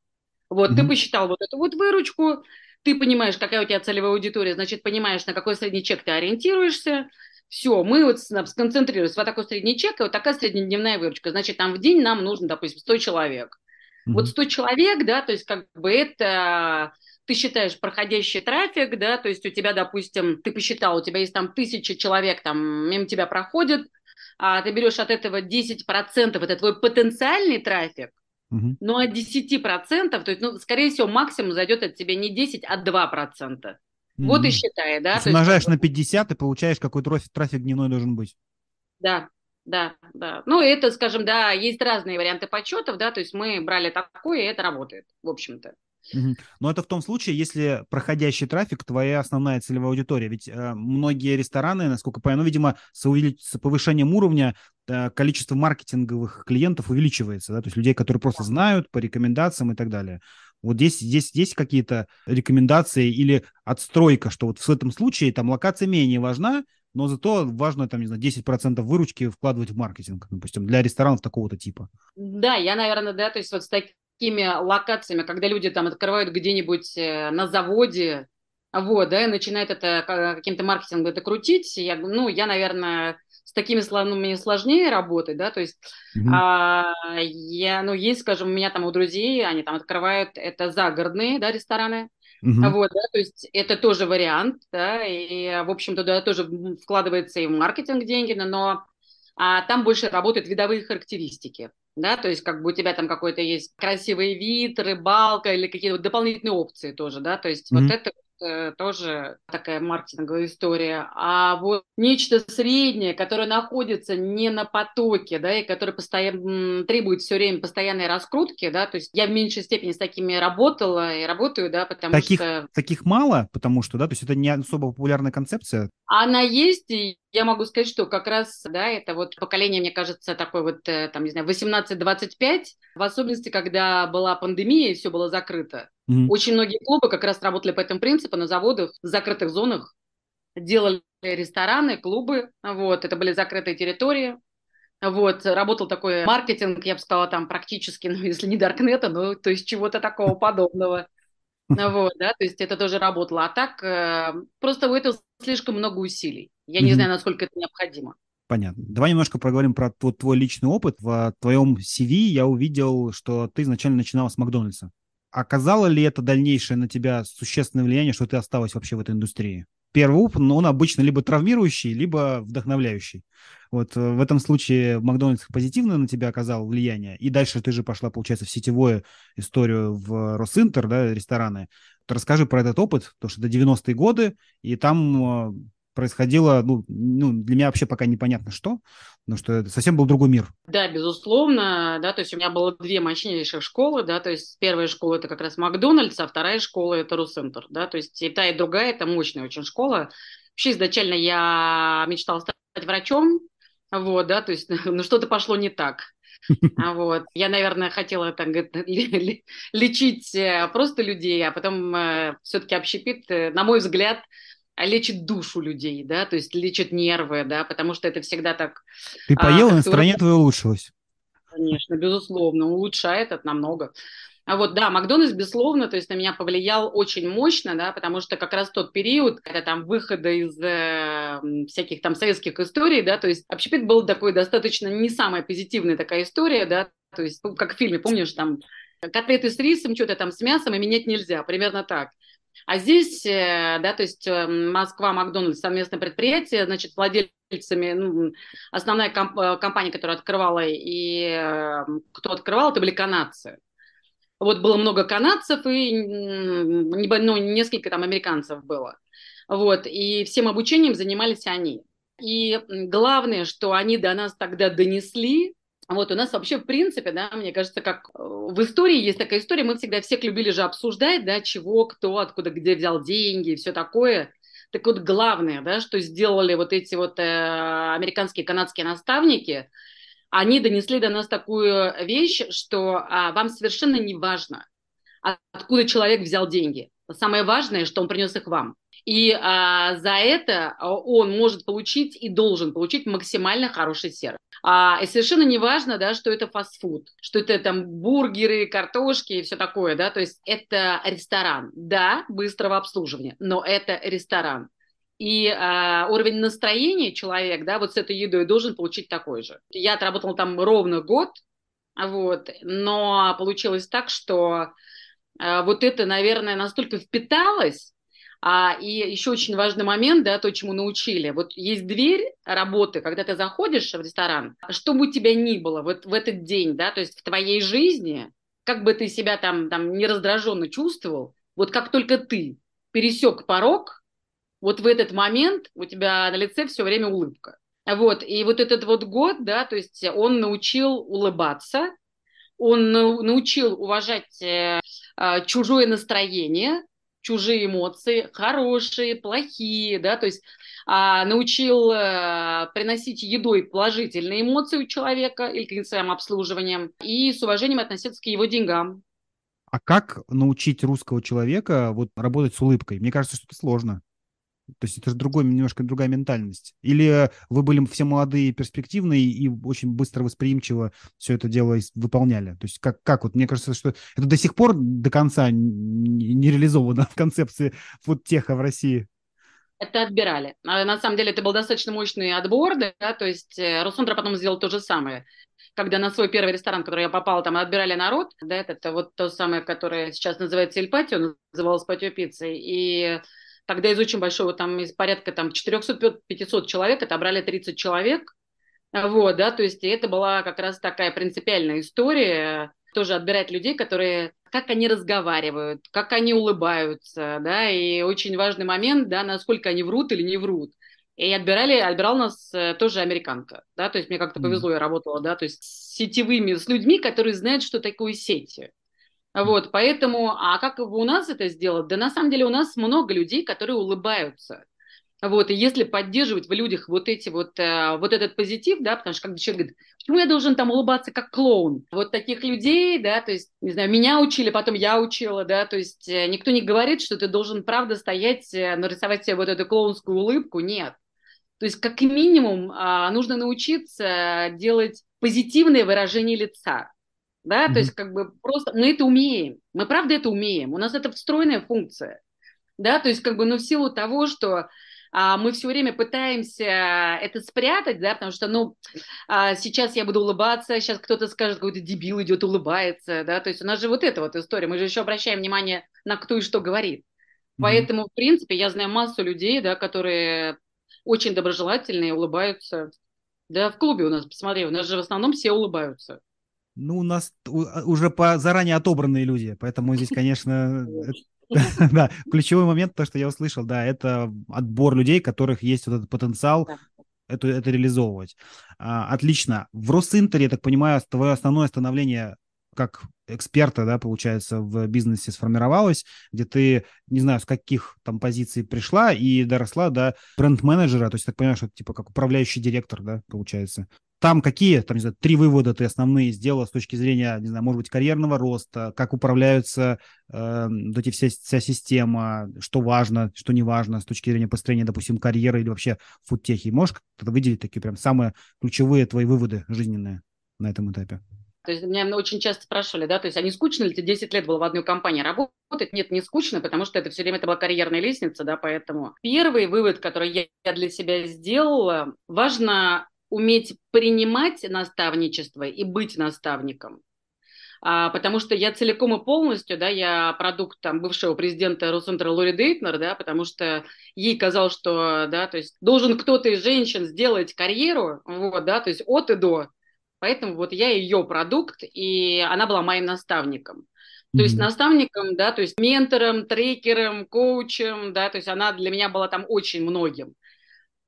Вот, mm-hmm. ты посчитал вот эту вот выручку, ты понимаешь, какая у тебя целевая аудитория, значит, понимаешь, на какой средний чек ты ориентируешься, все, мы вот сконцентрируемся, вот такой средний чек и вот такая среднедневная выручка, значит, там в день нам нужно, допустим, 100 человек. Mm-hmm. Вот 100 человек, да, то есть как бы это ты считаешь проходящий трафик, да, то есть у тебя, допустим, ты посчитал, у тебя есть там тысяча человек, там, мимо тебя проходит, а ты берешь от этого 10%, это твой потенциальный трафик, угу. но от 10%, то есть, ну, скорее всего, максимум зайдет от тебя не 10, а 2%. Mm-hmm. Вот и считай, да. То умножаешь на 50 и получаешь, какой трафик, трафик дневной должен быть. Да, да, да. Ну, это, скажем, да, есть разные варианты подсчетов, да, то есть мы брали такое, и это работает, в общем-то. Но это в том случае, если проходящий трафик твоя основная целевая аудитория. Ведь э, многие рестораны, насколько я понимаю, ну, видимо, с, увелич... с повышением уровня э, количество маркетинговых клиентов увеличивается, да, то есть людей, которые просто знают по рекомендациям и так далее. Вот здесь, здесь есть какие-то рекомендации или отстройка, что вот в этом случае там локация менее важна, но зато важно, там, не знаю, 10% выручки вкладывать в маркетинг, допустим, для ресторанов такого-то типа. Да, я, наверное, да, то есть вот с такими локациями, когда люди там открывают где-нибудь э, на заводе, вот, да, и начинают это каким-то маркетингом это крутить, я, ну, я, наверное, с такими словами сложнее работать, да, то есть mm-hmm. а, я, ну, есть, скажем, у меня там у друзей, они там открывают, это загородные, да, рестораны, mm-hmm. вот, да, то есть это тоже вариант, да, и, в общем, туда тоже вкладывается и в маркетинг деньги, но а там больше работают видовые характеристики, да, то есть как бы у тебя там какой-то есть красивый вид, рыбалка или какие-то дополнительные опции тоже, да, то есть mm-hmm. вот это тоже такая маркетинговая история, а вот нечто среднее, которое находится не на потоке, да, и которое постоянно требует все время постоянной раскрутки, да, то есть я в меньшей степени с такими работала и работаю, да, потому таких, что... Таких мало, потому что, да, то есть это не особо популярная концепция? Она есть, и я могу сказать, что как раз, да, это вот поколение, мне кажется, такое вот, э, там, не знаю, 18-25, в особенности, когда была пандемия и все было закрыто. Mm-hmm. Очень многие клубы как раз работали по этому принципу на заводах, в закрытых зонах, делали рестораны, клубы, вот, это были закрытые территории, вот, работал такой маркетинг, я бы сказала, там практически, ну, если не Даркнета, ну, то есть чего-то такого подобного. Вот, да, то есть это тоже работало. А так, э, просто у этого слишком много усилий. Я не знаю, насколько это необходимо. Понятно. Давай немножко проговорим про твой, твой личный опыт. В твоем CV я увидел, что ты изначально начинал с Макдональдса. Оказало ли это дальнейшее на тебя существенное влияние, что ты осталась вообще в этой индустрии? Первый опыт, но он обычно либо травмирующий, либо вдохновляющий. Вот э, в этом случае Макдональдс позитивно на тебя оказал влияние, и дальше ты же пошла, получается, в сетевую историю в Росинтер, да, рестораны. То расскажи про этот опыт, потому что это 90-е годы, и там э, происходило, ну, ну, для меня вообще пока непонятно что, потому что это совсем был другой мир. Да, безусловно, да, то есть у меня было две мощнейших школы, да, то есть первая школа это как раз Макдональдс, а вторая школа это Русцентр, да, то есть и та, и другая это мощная очень школа. Вообще изначально я мечтала стать врачом, вот, да, то есть, ну, что-то пошло не так. А вот. Я, наверное, хотела так, лечить э, просто людей, а потом э, все-таки общепит, э, на мой взгляд, лечит душу людей, да, то есть лечит нервы, да, потому что это всегда так... Ты поела, а, настроение твое улучшилось. Конечно, безусловно, улучшает это намного. А вот, да, Макдональдс, безусловно, то есть на меня повлиял очень мощно, да, потому что как раз тот период, когда там выхода из э, всяких там советских историй, да, то есть общепит был такой достаточно не самая позитивная такая история, да, то есть ну, как в фильме, помнишь, там котлеты с рисом, что-то там с мясом, и менять нельзя, примерно так. А здесь, э, да, то есть э, Москва, Макдональдс, совместное предприятие, значит, владельцами, ну, основная комп- э, компания, которая открывала и кто открывал, это были канадцы. Вот было много канадцев и ну, несколько там американцев было. Вот, и всем обучением занимались они. И главное, что они до нас тогда донесли, вот у нас вообще, в принципе, да, мне кажется, как э, в истории есть такая история, мы всегда всех любили же обсуждать, да, чего, кто, откуда, где взял деньги и все такое. Так вот, главное, да, что сделали вот эти вот э, американские, канадские наставники, они донесли до нас такую вещь, что а, вам совершенно не важно, откуда человек взял деньги. Самое важное, что он принес их вам. И а, за это он может получить и должен получить максимально хороший сервис. А, и совершенно не важно, да, что это фастфуд, что это там бургеры, картошки и все такое, да, то есть это ресторан, да, быстрого обслуживания, но это ресторан. И э, уровень настроения человек, да, вот с этой едой должен получить такой же. Я отработала там ровно год, вот, но получилось так, что а, вот это, наверное, настолько впиталось, а, и еще очень важный момент, да, то, чему научили. Вот есть дверь работы, когда ты заходишь в ресторан, что бы у тебя ни было вот в этот день, да, то есть в твоей жизни, как бы ты себя там, там не раздраженно чувствовал, вот как только ты пересек порог, вот в этот момент у тебя на лице все время улыбка. Вот, и вот этот вот год, да, то есть он научил улыбаться, он научил уважать э, а, чужое настроение, чужие эмоции, хорошие, плохие, да, то есть а, научил а, приносить едой положительные эмоции у человека или к своим обслуживанием и с уважением относиться к его деньгам. А как научить русского человека вот работать с улыбкой? Мне кажется, что это сложно. То есть это же другой, немножко другая ментальность. Или вы были все молодые, перспективные и очень быстро восприимчиво все это дело выполняли? То есть как, как вот, мне кажется, что это до сих пор до конца не реализовано в концепции фудтеха в России. Это отбирали. А на самом деле это был достаточно мощный отбор, да, то есть э, Росундра потом сделал то же самое. Когда на свой первый ресторан, в который я попала, там отбирали народ, да, это, это вот то самое, которое сейчас называется Эль Патио, называлось Патио Пиццей, и Тогда из очень большого, там из порядка там 400-500 человек отобрали 30 человек. Вот, да, то есть это была как раз такая принципиальная история, тоже отбирать людей, которые, как они разговаривают, как они улыбаются, да, и очень важный момент, да, насколько они врут или не врут. И отбирали, отбирал нас э, тоже американка, да, то есть мне как-то повезло, я работала, да, то есть с сетевыми, с людьми, которые знают, что такое сети. Вот, поэтому, а как у нас это сделать? Да на самом деле у нас много людей, которые улыбаются. Вот, и если поддерживать в людях вот эти вот, э, вот этот позитив, да, потому что когда человек говорит, почему я должен там улыбаться как клоун? Вот таких людей, да, то есть, не знаю, меня учили, потом я учила, да, то есть э, никто не говорит, что ты должен, правда, стоять, э, нарисовать себе вот эту клоунскую улыбку, нет. То есть, как минимум, а, нужно научиться делать позитивное выражение лица да, mm-hmm. то есть как бы просто мы это умеем, мы правда это умеем, у нас это встроенная функция, да, то есть как бы, ну, в силу того, что а, мы все время пытаемся это спрятать, да, потому что, ну, а, сейчас я буду улыбаться, сейчас кто-то скажет, какой-то дебил идет, улыбается, да, то есть у нас же вот эта вот история, мы же еще обращаем внимание на кто и что говорит. Mm-hmm. Поэтому, в принципе, я знаю массу людей, да, которые очень доброжелательные, улыбаются. Да, в клубе у нас, посмотри, у нас же в основном все улыбаются. Ну, у нас а, уже по заранее отобранные люди, поэтому здесь, конечно, да, ключевой момент, то, что я услышал, да, это отбор людей, которых есть вот этот потенциал это, это реализовывать. А, отлично. В Росинтере, я так понимаю, твое основное становление как эксперта, да, получается, в бизнесе сформировалось, где ты, не знаю, с каких там позиций пришла и доросла до бренд-менеджера, то есть, так понимаю, что типа как управляющий директор, да, получается. Там какие, там, не знаю, три вывода ты основные сделал с точки зрения, не знаю, может быть, карьерного роста, как управляются э, вот эти все, вся система, что важно, что не важно с точки зрения построения, допустим, карьеры или вообще фудтехи. Можешь выделить такие прям самые ключевые твои выводы жизненные на этом этапе? То есть меня очень часто спрашивали, да, то есть, а не скучно ли ты 10 лет был в одной компании работать? Нет, не скучно, потому что это все время это была карьерная лестница, да, поэтому первый вывод, который я для себя сделала, важно уметь принимать наставничество и быть наставником. А, потому что я целиком и полностью, да, я продукт там бывшего президента Росцентра Лори Дейтнер, да, потому что ей казалось, что, да, то есть должен кто-то из женщин сделать карьеру, вот, да, то есть от и до. Поэтому вот я ее продукт, и она была моим наставником. То mm-hmm. есть наставником, да, то есть ментором, трекером, коучем, да, то есть она для меня была там очень многим.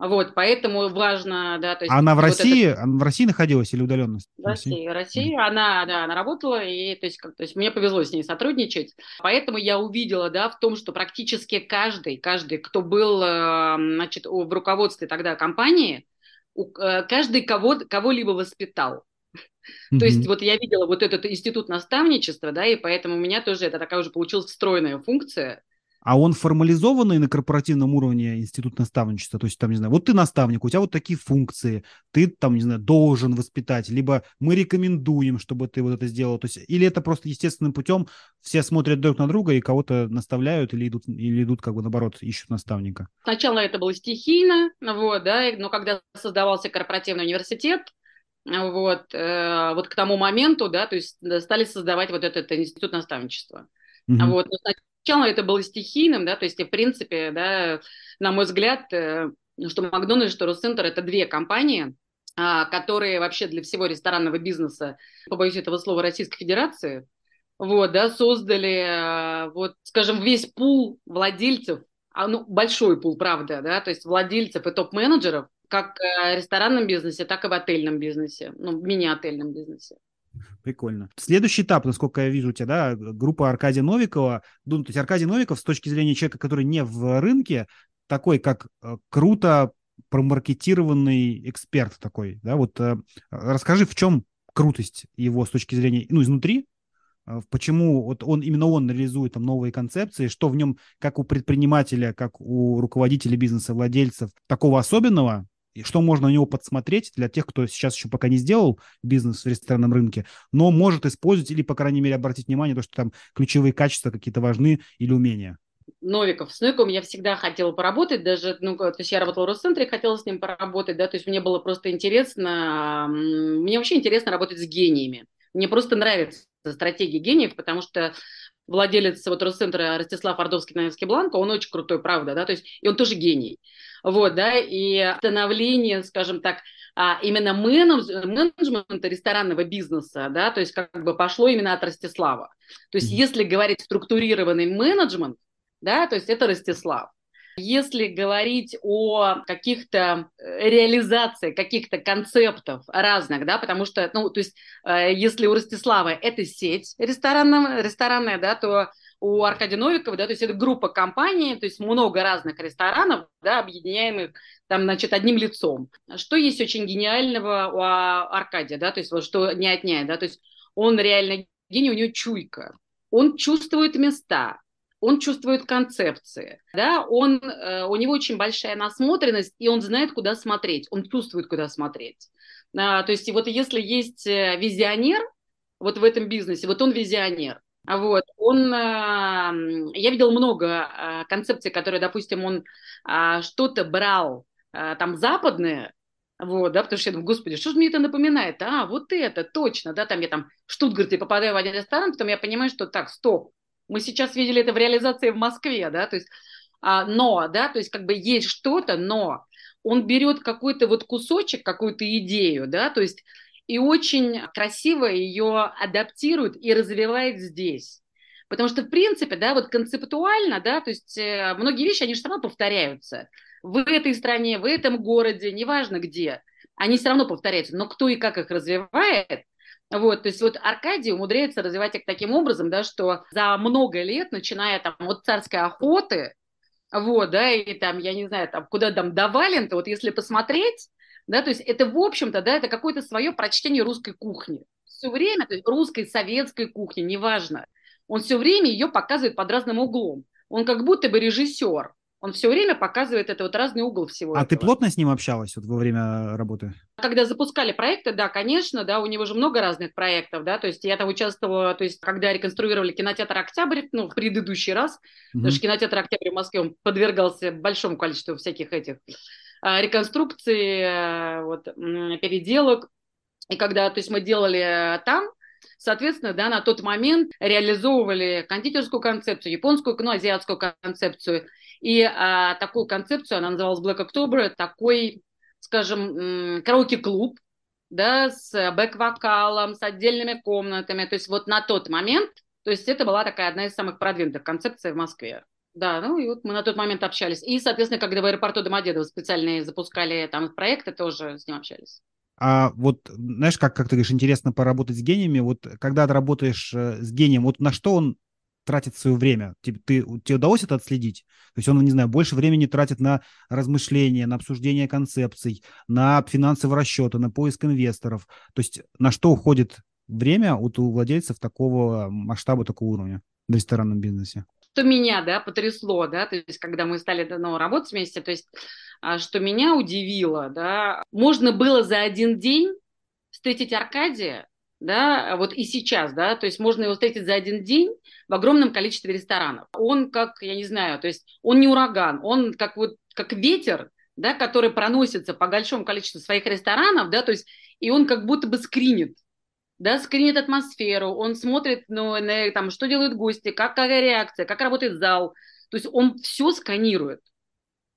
Вот, поэтому важно, да, то есть... Она в вот России, это... она в России находилась или удаленно? В России, в России, mm. она, да, она работала, и, то есть, как, то есть, мне повезло с ней сотрудничать, поэтому я увидела, да, в том, что практически каждый, каждый, кто был, э, значит, в руководстве тогда компании, э, каждый кого, кого-либо воспитал. Mm-hmm. То есть вот я видела вот этот институт наставничества, да, и поэтому у меня тоже это такая уже получилась встроенная функция, а он формализованный на корпоративном уровне институт наставничества, то есть там, не знаю, вот ты наставник, у тебя вот такие функции, ты там, не знаю, должен воспитать, либо мы рекомендуем, чтобы ты вот это сделал, то есть или это просто естественным путем все смотрят друг на друга и кого-то наставляют или идут, или идут как бы наоборот, ищут наставника? Сначала это было стихийно, вот, да, но когда создавался корпоративный университет, вот, э, вот к тому моменту, да, то есть стали создавать вот этот институт наставничества. Угу. Вот. Но сначала это было стихийным, да, то есть, в принципе, да, на мой взгляд, э, что Макдональдс, что Росцентр – это две компании, а, которые вообще для всего ресторанного бизнеса, побоюсь этого слова, Российской Федерации, вот, да, создали, а, вот, скажем, весь пул владельцев, а, ну, большой пул, правда, да, то есть владельцев и топ-менеджеров, как в ресторанном бизнесе, так и в отельном бизнесе, ну, в мини-отельном бизнесе. Прикольно. Следующий этап, насколько я вижу у тебя, да, группа Аркадия Новикова. Ну, то есть Аркадий Новиков с точки зрения человека, который не в рынке, такой, как э, круто промаркетированный эксперт такой, да, вот э, расскажи, в чем крутость его с точки зрения, ну, изнутри, э, почему вот он, именно он реализует там новые концепции, что в нем, как у предпринимателя, как у руководителя бизнеса, владельцев, такого особенного, и что можно у него подсмотреть для тех, кто сейчас еще пока не сделал бизнес в ресторанном рынке, но может использовать или, по крайней мере, обратить внимание, то, что там ключевые качества какие-то важны или умения. Новиков. С Новиковым я всегда хотела поработать, даже, ну, то есть я работала в Росцентре, хотела с ним поработать, да, то есть мне было просто интересно, мне вообще интересно работать с гениями. Мне просто нравится стратегия гениев, потому что владелец вот Росцентра Ростислав Ордовский Наевский Бланко, он очень крутой, правда, да, то есть и он тоже гений. Вот, да, и становление, скажем так, а, именно менедж, менеджмента ресторанного бизнеса, да, то есть как бы пошло именно от Ростислава. То есть если говорить структурированный менеджмент, да, то есть это Ростислав. Если говорить о каких-то э, реализации каких-то концептов разных, да, потому что, ну, то есть, э, если у Ростислава это сеть ресторанная, ресторанная, да, то у Аркадия Новикова, да, то есть это группа компаний, то есть много разных ресторанов, да, объединяемых там, значит, одним лицом. Что есть очень гениального у Аркадия, да, то есть вот что не отнять, да, то есть он реально гений, у него чуйка, он чувствует места, он чувствует концепции, да, он, э, у него очень большая насмотренность, и он знает, куда смотреть, он чувствует, куда смотреть. А, то есть вот если есть э, визионер вот в этом бизнесе, вот он визионер, вот, он, э, я видел много э, концепций, которые, допустим, он что-то брал там западное, вот, да, потому что я думаю, господи, что же мне это напоминает? А, вот это, точно, да, там я там в Штутгарте попадаю в один ресторан, потом я понимаю, что так, стоп, мы сейчас видели это в реализации в Москве, да, то есть, а, но, да, то есть как бы есть что-то, но он берет какой-то вот кусочек, какую-то идею, да, то есть и очень красиво ее адаптирует и развивает здесь. Потому что, в принципе, да, вот концептуально, да, то есть э, многие вещи, они же все равно повторяются. В этой стране, в этом городе, неважно где, они все равно повторяются. Но кто и как их развивает, вот, то есть вот Аркадий умудряется развивать их таким образом, да, что за много лет, начиная там от царской охоты, вот, да, и там, я не знаю, там, куда там до Валента, вот если посмотреть, да, то есть это, в общем-то, да, это какое-то свое прочтение русской кухни. Все время, то есть русской, советской кухни, неважно. Он все время ее показывает под разным углом. Он как будто бы режиссер. Он все время показывает это вот разный угол всего. А этого. ты плотно с ним общалась вот во время работы? Когда запускали проекты, да, конечно, да, у него же много разных проектов, да, то есть я там участвовала, то есть когда реконструировали кинотеатр «Октябрь», ну, в предыдущий раз, угу. потому что кинотеатр «Октябрь» в Москве, он подвергался большому количеству всяких этих реконструкции, э, вот, переделок. И когда, то есть мы делали там, соответственно, да, на тот момент реализовывали кондитерскую концепцию, японскую, ну, азиатскую концепцию. И а, такую концепцию, она называлась Black October, такой, скажем, караоке-клуб, да, с бэк-вокалом, с отдельными комнатами. То есть вот на тот момент, то есть это была такая одна из самых продвинутых концепций в Москве. Да, ну и вот мы на тот момент общались. И, соответственно, когда в аэропорту Домодедово специальные запускали там проекты, тоже с ним общались. А вот, знаешь, как, как ты говоришь, интересно поработать с гениями. Вот когда ты работаешь э, с гением, вот на что он тратит свое время? Тебе, ты, тебе удалось это отследить? То есть он, не знаю, больше времени тратит на размышления, на обсуждение концепций, на финансовые расчеты, на поиск инвесторов. То есть на что уходит время у владельцев такого масштаба, такого уровня в ресторанном бизнесе? Что меня, да, потрясло, да, то есть когда мы стали ну, работать вместе, то есть а, что меня удивило, да, можно было за один день встретить Аркадия, да, вот и сейчас, да, то есть можно его встретить за один день в огромном количестве ресторанов. Он как, я не знаю, то есть он не ураган, он как вот, как ветер, да, который проносится по большому количеству своих ресторанов, да, то есть и он как будто бы скринит да, скринит атмосферу, он смотрит, ну, на, там, что делают гости, как, какая реакция, как работает зал. То есть он все сканирует.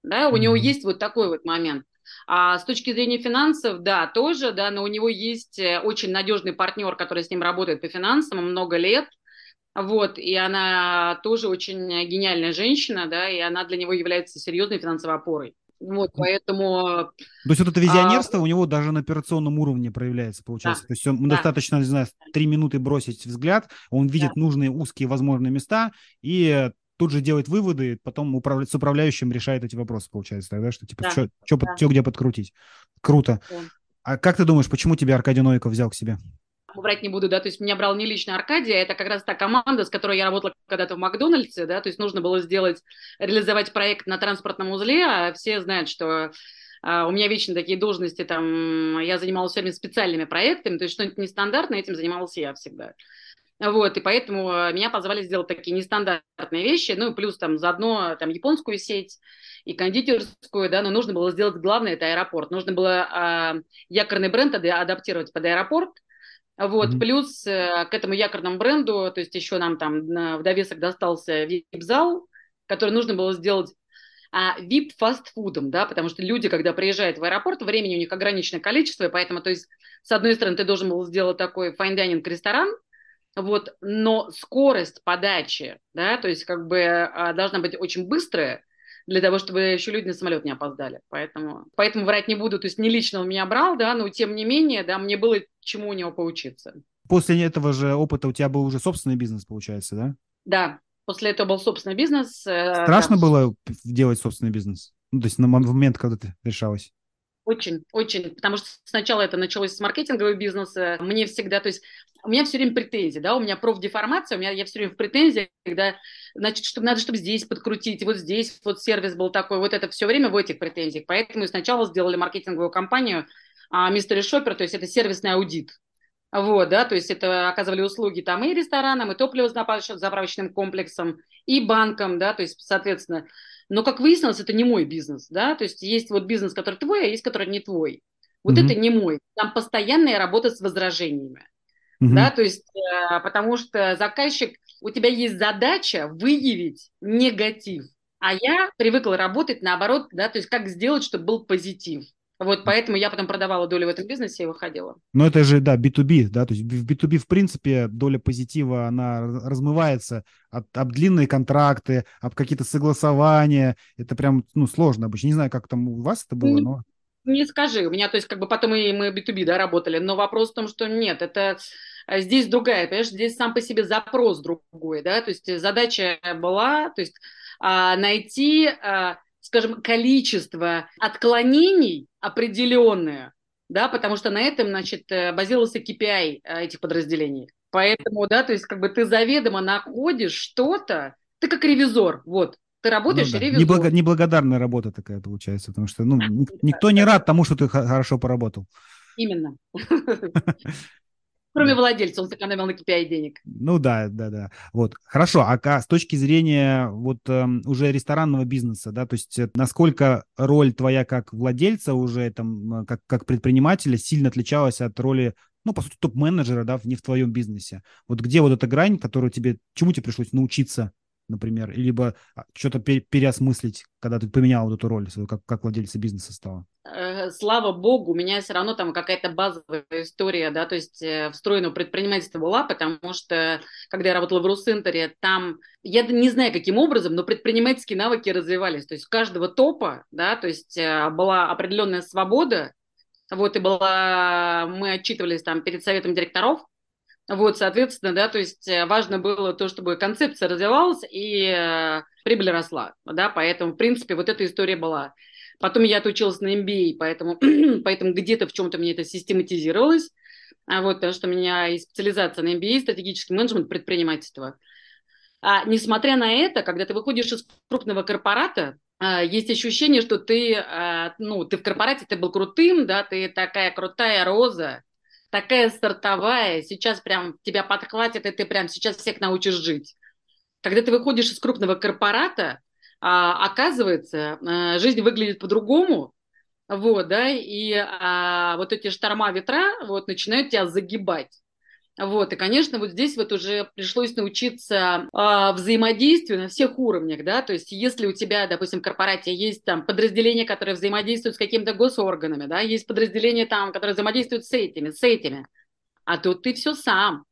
Да, у mm-hmm. него есть вот такой вот момент. А с точки зрения финансов, да, тоже, да, но у него есть э, очень надежный партнер, который с ним работает по финансам много лет, вот, и она тоже очень гениальная женщина, да, и она для него является серьезной финансовой опорой. Вот, поэтому... То есть вот это визионерство а... у него даже на операционном уровне проявляется, получается. Да. То есть он да. достаточно, не знаю, три минуты бросить взгляд, он видит да. нужные узкие возможные места и тут же делает выводы, потом управля... с управляющим решает эти вопросы, получается, тогда, что типа, да. что да. где подкрутить. Круто. Да. А как ты думаешь, почему тебя Аркадий Новиков взял к себе? Врать не буду, да, то есть меня брал не лично Аркадий, а это как раз та команда, с которой я работала когда-то в Макдональдсе, да, то есть нужно было сделать, реализовать проект на транспортном узле, а все знают, что а, у меня вечно такие должности, там, я занималась всеми специальными проектами, то есть что-нибудь нестандартное, этим занималась я всегда. Вот, и поэтому а, меня позвали сделать такие нестандартные вещи, ну и плюс там заодно там японскую сеть и кондитерскую, да, но нужно было сделать главное, это аэропорт. Нужно было а, якорный бренд адаптировать под аэропорт, вот, mm-hmm. плюс э, к этому якорному бренду, то есть еще нам там в довесок достался вип-зал, который нужно было сделать а, вип-фастфудом, да, потому что люди, когда приезжают в аэропорт, времени у них ограниченное количество, и поэтому, то есть, с одной стороны, ты должен был сделать такой fine ресторан, вот, но скорость подачи, да, то есть как бы а, должна быть очень быстрая, для того, чтобы еще люди на самолет не опоздали. Поэтому, поэтому врать не буду. То есть не лично он меня брал, да, но тем не менее, да, мне было чему у него поучиться. После этого же опыта у тебя был уже собственный бизнес, получается, да? Да, после этого был собственный бизнес. Э, Страшно да. было делать собственный бизнес? Ну, то есть на момент, когда ты решалась? Очень, очень, потому что сначала это началось с маркетингового бизнеса. Мне всегда, то есть у меня все время претензии, да, у меня профдеформация, у меня я все время в претензиях, когда, значит, чтобы надо, чтобы здесь подкрутить, вот здесь вот сервис был такой, вот это все время в этих претензиях. Поэтому сначала сделали маркетинговую кампанию а, Mystery Shopper, то есть это сервисный аудит. Вот, да, то есть это оказывали услуги там и ресторанам, и топливо-заправочным комплексом, и банкам, да, то есть, соответственно, но, как выяснилось, это не мой бизнес, да, то есть есть вот бизнес, который твой, а есть, который не твой. Вот mm-hmm. это не мой. Там постоянная работа с возражениями, mm-hmm. да, то есть, э, потому что заказчик, у тебя есть задача выявить негатив, а я привыкла работать наоборот, да, то есть как сделать, чтобы был позитив. Вот поэтому я потом продавала долю в этом бизнесе и выходила. Но это же, да, B2B, да, то есть в B2B, в принципе, доля позитива, она размывается об, об длинные контракты, об какие-то согласования. Это прям, ну, сложно обычно. Не знаю, как там у вас это было, но... Не скажи, у меня, то есть, как бы потом и мы B2B, да, работали, но вопрос в том, что нет, это э, здесь другая, понимаешь, здесь сам по себе запрос другой, да, то есть задача была, то есть а, найти а, скажем, количество отклонений определенное, да, потому что на этом, значит, э, базировался KPI э, этих подразделений. Поэтому, да, то есть как бы ты заведомо находишь что-то, ты как ревизор, вот, ты работаешь ну, да. ревизор. Неблаго, неблагодарная работа такая получается, потому что, ну, никто не рад тому, что ты хорошо поработал. Именно. Кроме владельца, он сэкономил на KPI денег. Ну да, да, да. Вот, хорошо. А с точки зрения вот э, уже ресторанного бизнеса, да, то есть э, насколько роль твоя как владельца уже там, э, как, как предпринимателя сильно отличалась от роли ну, по сути, топ-менеджера, да, не в твоем бизнесе. Вот где вот эта грань, которую тебе, чему тебе пришлось научиться например, либо а, что-то переосмыслить, когда ты поменял вот эту роль свою, как, как владельца бизнеса стала? Э, слава богу, у меня все равно там какая-то базовая история, да, то есть э, встроенного предпринимательства была, потому что, когда я работала в Русинтере, там, я не знаю, каким образом, но предпринимательские навыки развивались, то есть у каждого топа, да, то есть э, была определенная свобода, вот, и была, мы отчитывались там перед советом директоров, вот, соответственно, да, то есть э, важно было то, чтобы концепция развивалась и э, прибыль росла, да, поэтому, в принципе, вот эта история была. Потом я отучилась на MBA, поэтому, поэтому где-то в чем-то мне это систематизировалось, а вот, потому что у меня есть специализация на MBA, стратегический менеджмент, предпринимательства. А, несмотря на это, когда ты выходишь из крупного корпората, а, есть ощущение, что ты, ну, ты в корпорате, ты был крутым, да, ты такая крутая роза, такая стартовая, сейчас прям тебя подхватит, и ты прям сейчас всех научишь жить. Когда ты выходишь из крупного корпората, а, оказывается, а, жизнь выглядит по-другому, вот, да, и а, вот эти шторма ветра вот начинают тебя загибать. Вот, и, конечно, вот здесь вот уже пришлось научиться э, взаимодействию на всех уровнях, да, то есть если у тебя, допустим, в корпорате есть там подразделения, которые взаимодействуют с какими-то госорганами, да, есть подразделения там, которые взаимодействуют с этими, с этими, а тут ты все сам,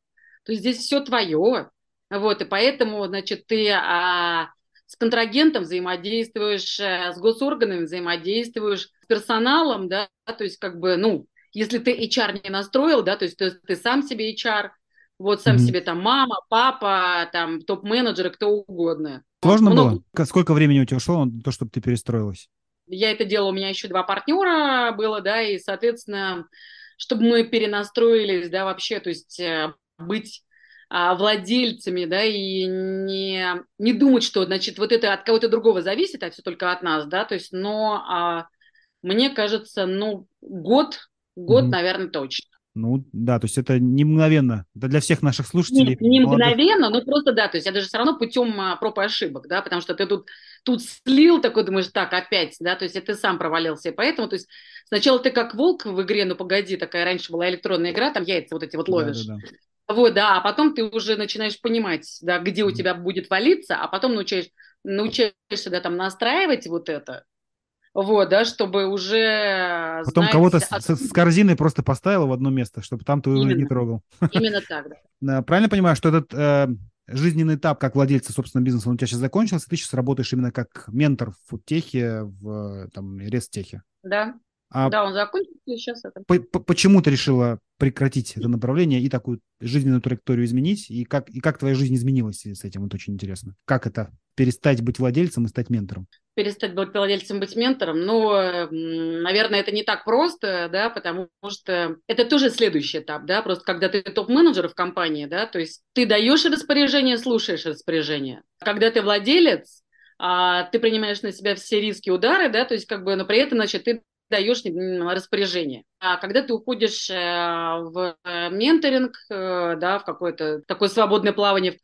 то есть здесь все твое, вот, и поэтому, значит, ты а, с контрагентом взаимодействуешь, а, с госорганами взаимодействуешь, с персоналом, да, то есть как бы, ну, если ты HR не настроил, да, то есть ты, ты сам себе HR, вот сам mm-hmm. себе там мама, папа, там топ-менеджеры, кто угодно. Сложно Много... было? Сколько времени у тебя ушло на то, чтобы ты перестроилась? Я это делала, у меня еще два партнера было, да, и, соответственно, чтобы мы перенастроились, да, вообще, то есть э, быть а, владельцами, да, и не, не думать, что, значит, вот это от кого-то другого зависит, а все только от нас, да, то есть, но а, мне кажется, ну, год Год, mm-hmm. наверное, точно. Ну, да, то есть это не мгновенно. Это для всех наших слушателей. Не, не мгновенно, но просто, да, то есть это же все равно путем а, проб и ошибок, да, потому что ты тут, тут слил, такой думаешь, так, опять, да, то есть это ты сам провалился. И поэтому, то есть сначала ты как волк в игре, ну, погоди, такая раньше была электронная игра, там яйца вот эти вот ловишь. Да, да, да. Вот, да, а потом ты уже начинаешь понимать, да, где у тебя будет валиться, а потом научаешь, научаешься, да, там настраивать вот это, вот, да, чтобы уже... Потом кого-то с, от... с корзиной просто поставил в одно место, чтобы там ты уже не трогал. Именно так, да. Правильно понимаю, что этот э, жизненный этап как владельца собственного бизнеса, он у тебя сейчас закончился, ты сейчас работаешь именно как ментор в фудтехе, в там, рестехе? Да, а да, он закончился сейчас это. Почему ты решила прекратить это направление и такую жизненную траекторию изменить? И как, и как твоя жизнь изменилась с этим? Вот очень интересно. Как это? Перестать быть владельцем и стать ментором? Перестать быть владельцем, быть ментором? Ну, наверное, это не так просто, да, потому что это тоже следующий этап, да, просто когда ты топ-менеджер в компании, да, то есть ты даешь распоряжение, слушаешь распоряжение. Когда ты владелец, а, ты принимаешь на себя все риски, удары, да, то есть как бы, но при этом, значит, ты даешь распоряжение. А когда ты уходишь э, в менторинг, э, да, в какое-то такое свободное плавание,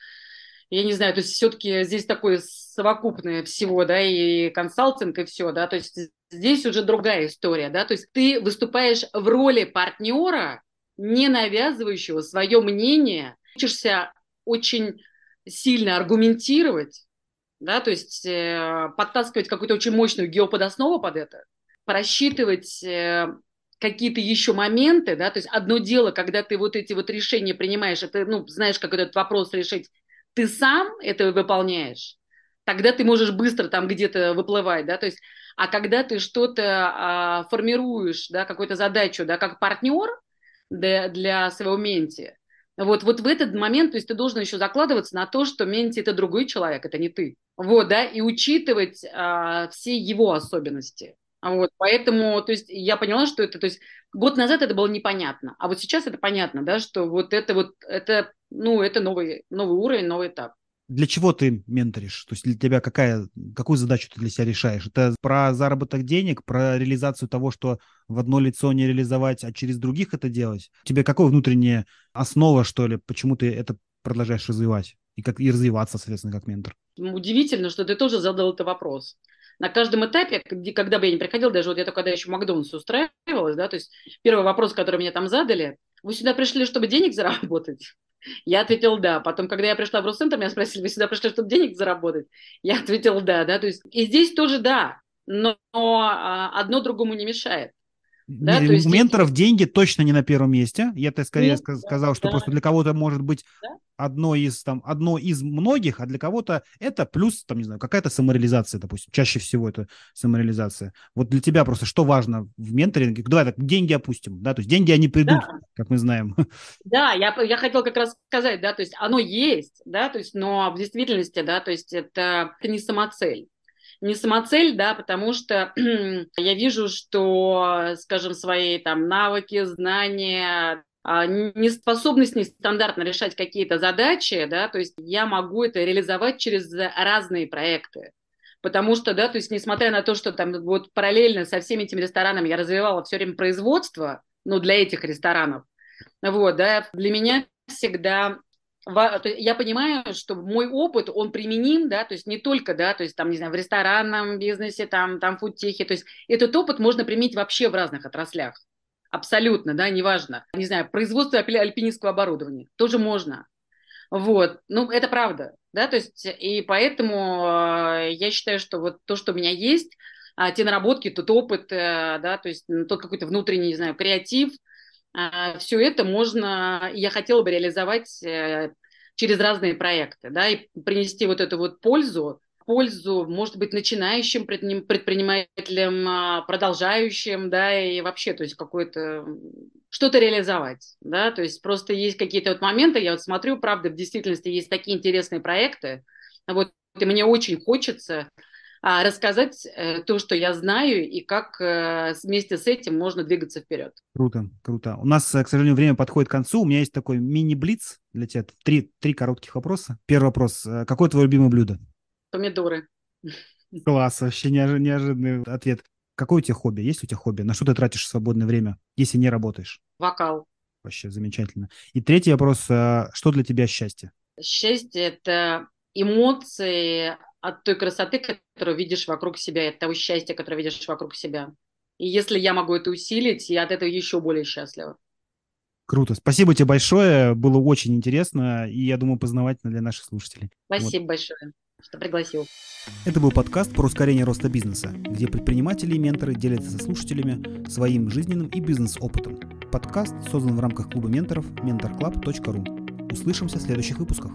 я не знаю, то есть все-таки здесь такое совокупное всего, да, и консалтинг, и все, да, то есть здесь уже другая история, да, то есть ты выступаешь в роли партнера, не навязывающего свое мнение, учишься очень сильно аргументировать, да, то есть э, подтаскивать какую-то очень мощную геоподоснову под это, просчитывать э, какие-то еще моменты, да, то есть одно дело, когда ты вот эти вот решения принимаешь, это, ну, знаешь, как этот вопрос решить, ты сам это выполняешь, тогда ты можешь быстро там где-то выплывать, да, то есть, а когда ты что-то а, формируешь, да, какую-то задачу, да, как партнер для, для своего менти, вот, вот в этот момент, то есть ты должен еще закладываться на то, что менти это другой человек, это не ты, вот, да, и учитывать а, все его особенности. Вот, поэтому, то есть, я поняла, что это, то есть, год назад это было непонятно, а вот сейчас это понятно, да, что вот это вот, это, ну, это новый, новый уровень, новый этап. Для чего ты менторишь? То есть для тебя какая, какую задачу ты для себя решаешь? Это про заработок денег, про реализацию того, что в одно лицо не реализовать, а через других это делать? Тебе какая внутренняя основа, что ли, почему ты это продолжаешь развивать? И, как, и развиваться, соответственно, как ментор? Удивительно, что ты тоже задал этот вопрос на каждом этапе, когда бы я не приходила, даже вот я только когда еще в Макдональдс устраивалась, да, то есть первый вопрос, который мне там задали, вы сюда пришли, чтобы денег заработать? Я ответила да. Потом, когда я пришла в Росцентр, меня спросили, вы сюда пришли, чтобы денег заработать? Я ответила да, да. То есть и здесь тоже да, но а, одно другому не мешает. Да, то есть у менторов деньги точно не на первом месте. Я то скорее Нет, сказал, да, что да. просто для кого-то может быть да? одно из там одно из многих, а для кого-то это плюс там не знаю какая-то самореализация, допустим. Чаще всего это самореализация. Вот для тебя просто что важно в менторинге? Давай так деньги опустим, да, то есть деньги они придут, да. как мы знаем. Да, я я хотел как раз сказать, да, то есть оно есть, да, то есть, но в действительности, да, то есть это, это не самоцель не самоцель, да, потому что я вижу, что, скажем, свои там навыки, знания, а, неспособность нестандартно решать какие-то задачи, да, то есть я могу это реализовать через разные проекты. Потому что, да, то есть несмотря на то, что там вот параллельно со всеми этими ресторанами я развивала все время производство, ну, для этих ресторанов, вот, да, для меня всегда я понимаю, что мой опыт, он применим, да, то есть не только, да, то есть там, не знаю, в ресторанном бизнесе, там, там фудтехе, то есть этот опыт можно применить вообще в разных отраслях. абсолютно, да, неважно. Не знаю, производство альпинистского оборудования тоже можно. Вот, ну, это правда, да, то есть, и поэтому э, я считаю, что вот то, что у меня есть, а, те наработки, тот опыт, э, да, то есть ну, тот какой-то внутренний, не знаю, креатив, а, все это можно, я хотела бы реализовать э, через разные проекты, да, и принести вот эту вот пользу, пользу, может быть, начинающим предпринимателям, а, продолжающим, да, и вообще, то есть какое-то что-то реализовать, да, то есть просто есть какие-то вот моменты, я вот смотрю, правда, в действительности есть такие интересные проекты, вот, и мне очень хочется рассказать э, то, что я знаю, и как э, вместе с этим можно двигаться вперед. Круто, круто. У нас, э, к сожалению, время подходит к концу. У меня есть такой мини-блиц для тебя. Три, три коротких вопроса. Первый вопрос. Какое твое любимое блюдо? Помидоры. Класс, вообще неожиданный ответ. Какое у тебя хобби? Есть у тебя хобби? На что ты тратишь свободное время, если не работаешь? Вокал. Вообще замечательно. И третий вопрос. А, что для тебя счастье? Счастье – это эмоции от той красоты, которую видишь вокруг себя, от того счастья, которое видишь вокруг себя. И если я могу это усилить, я от этого еще более счастлива. Круто. Спасибо тебе большое. Было очень интересно и, я думаю, познавательно для наших слушателей. Спасибо вот. большое что пригласил. Это был подкаст про ускорение роста бизнеса, где предприниматели и менторы делятся со слушателями своим жизненным и бизнес-опытом. Подкаст создан в рамках клуба менторов mentorclub.ru. Услышимся в следующих выпусках.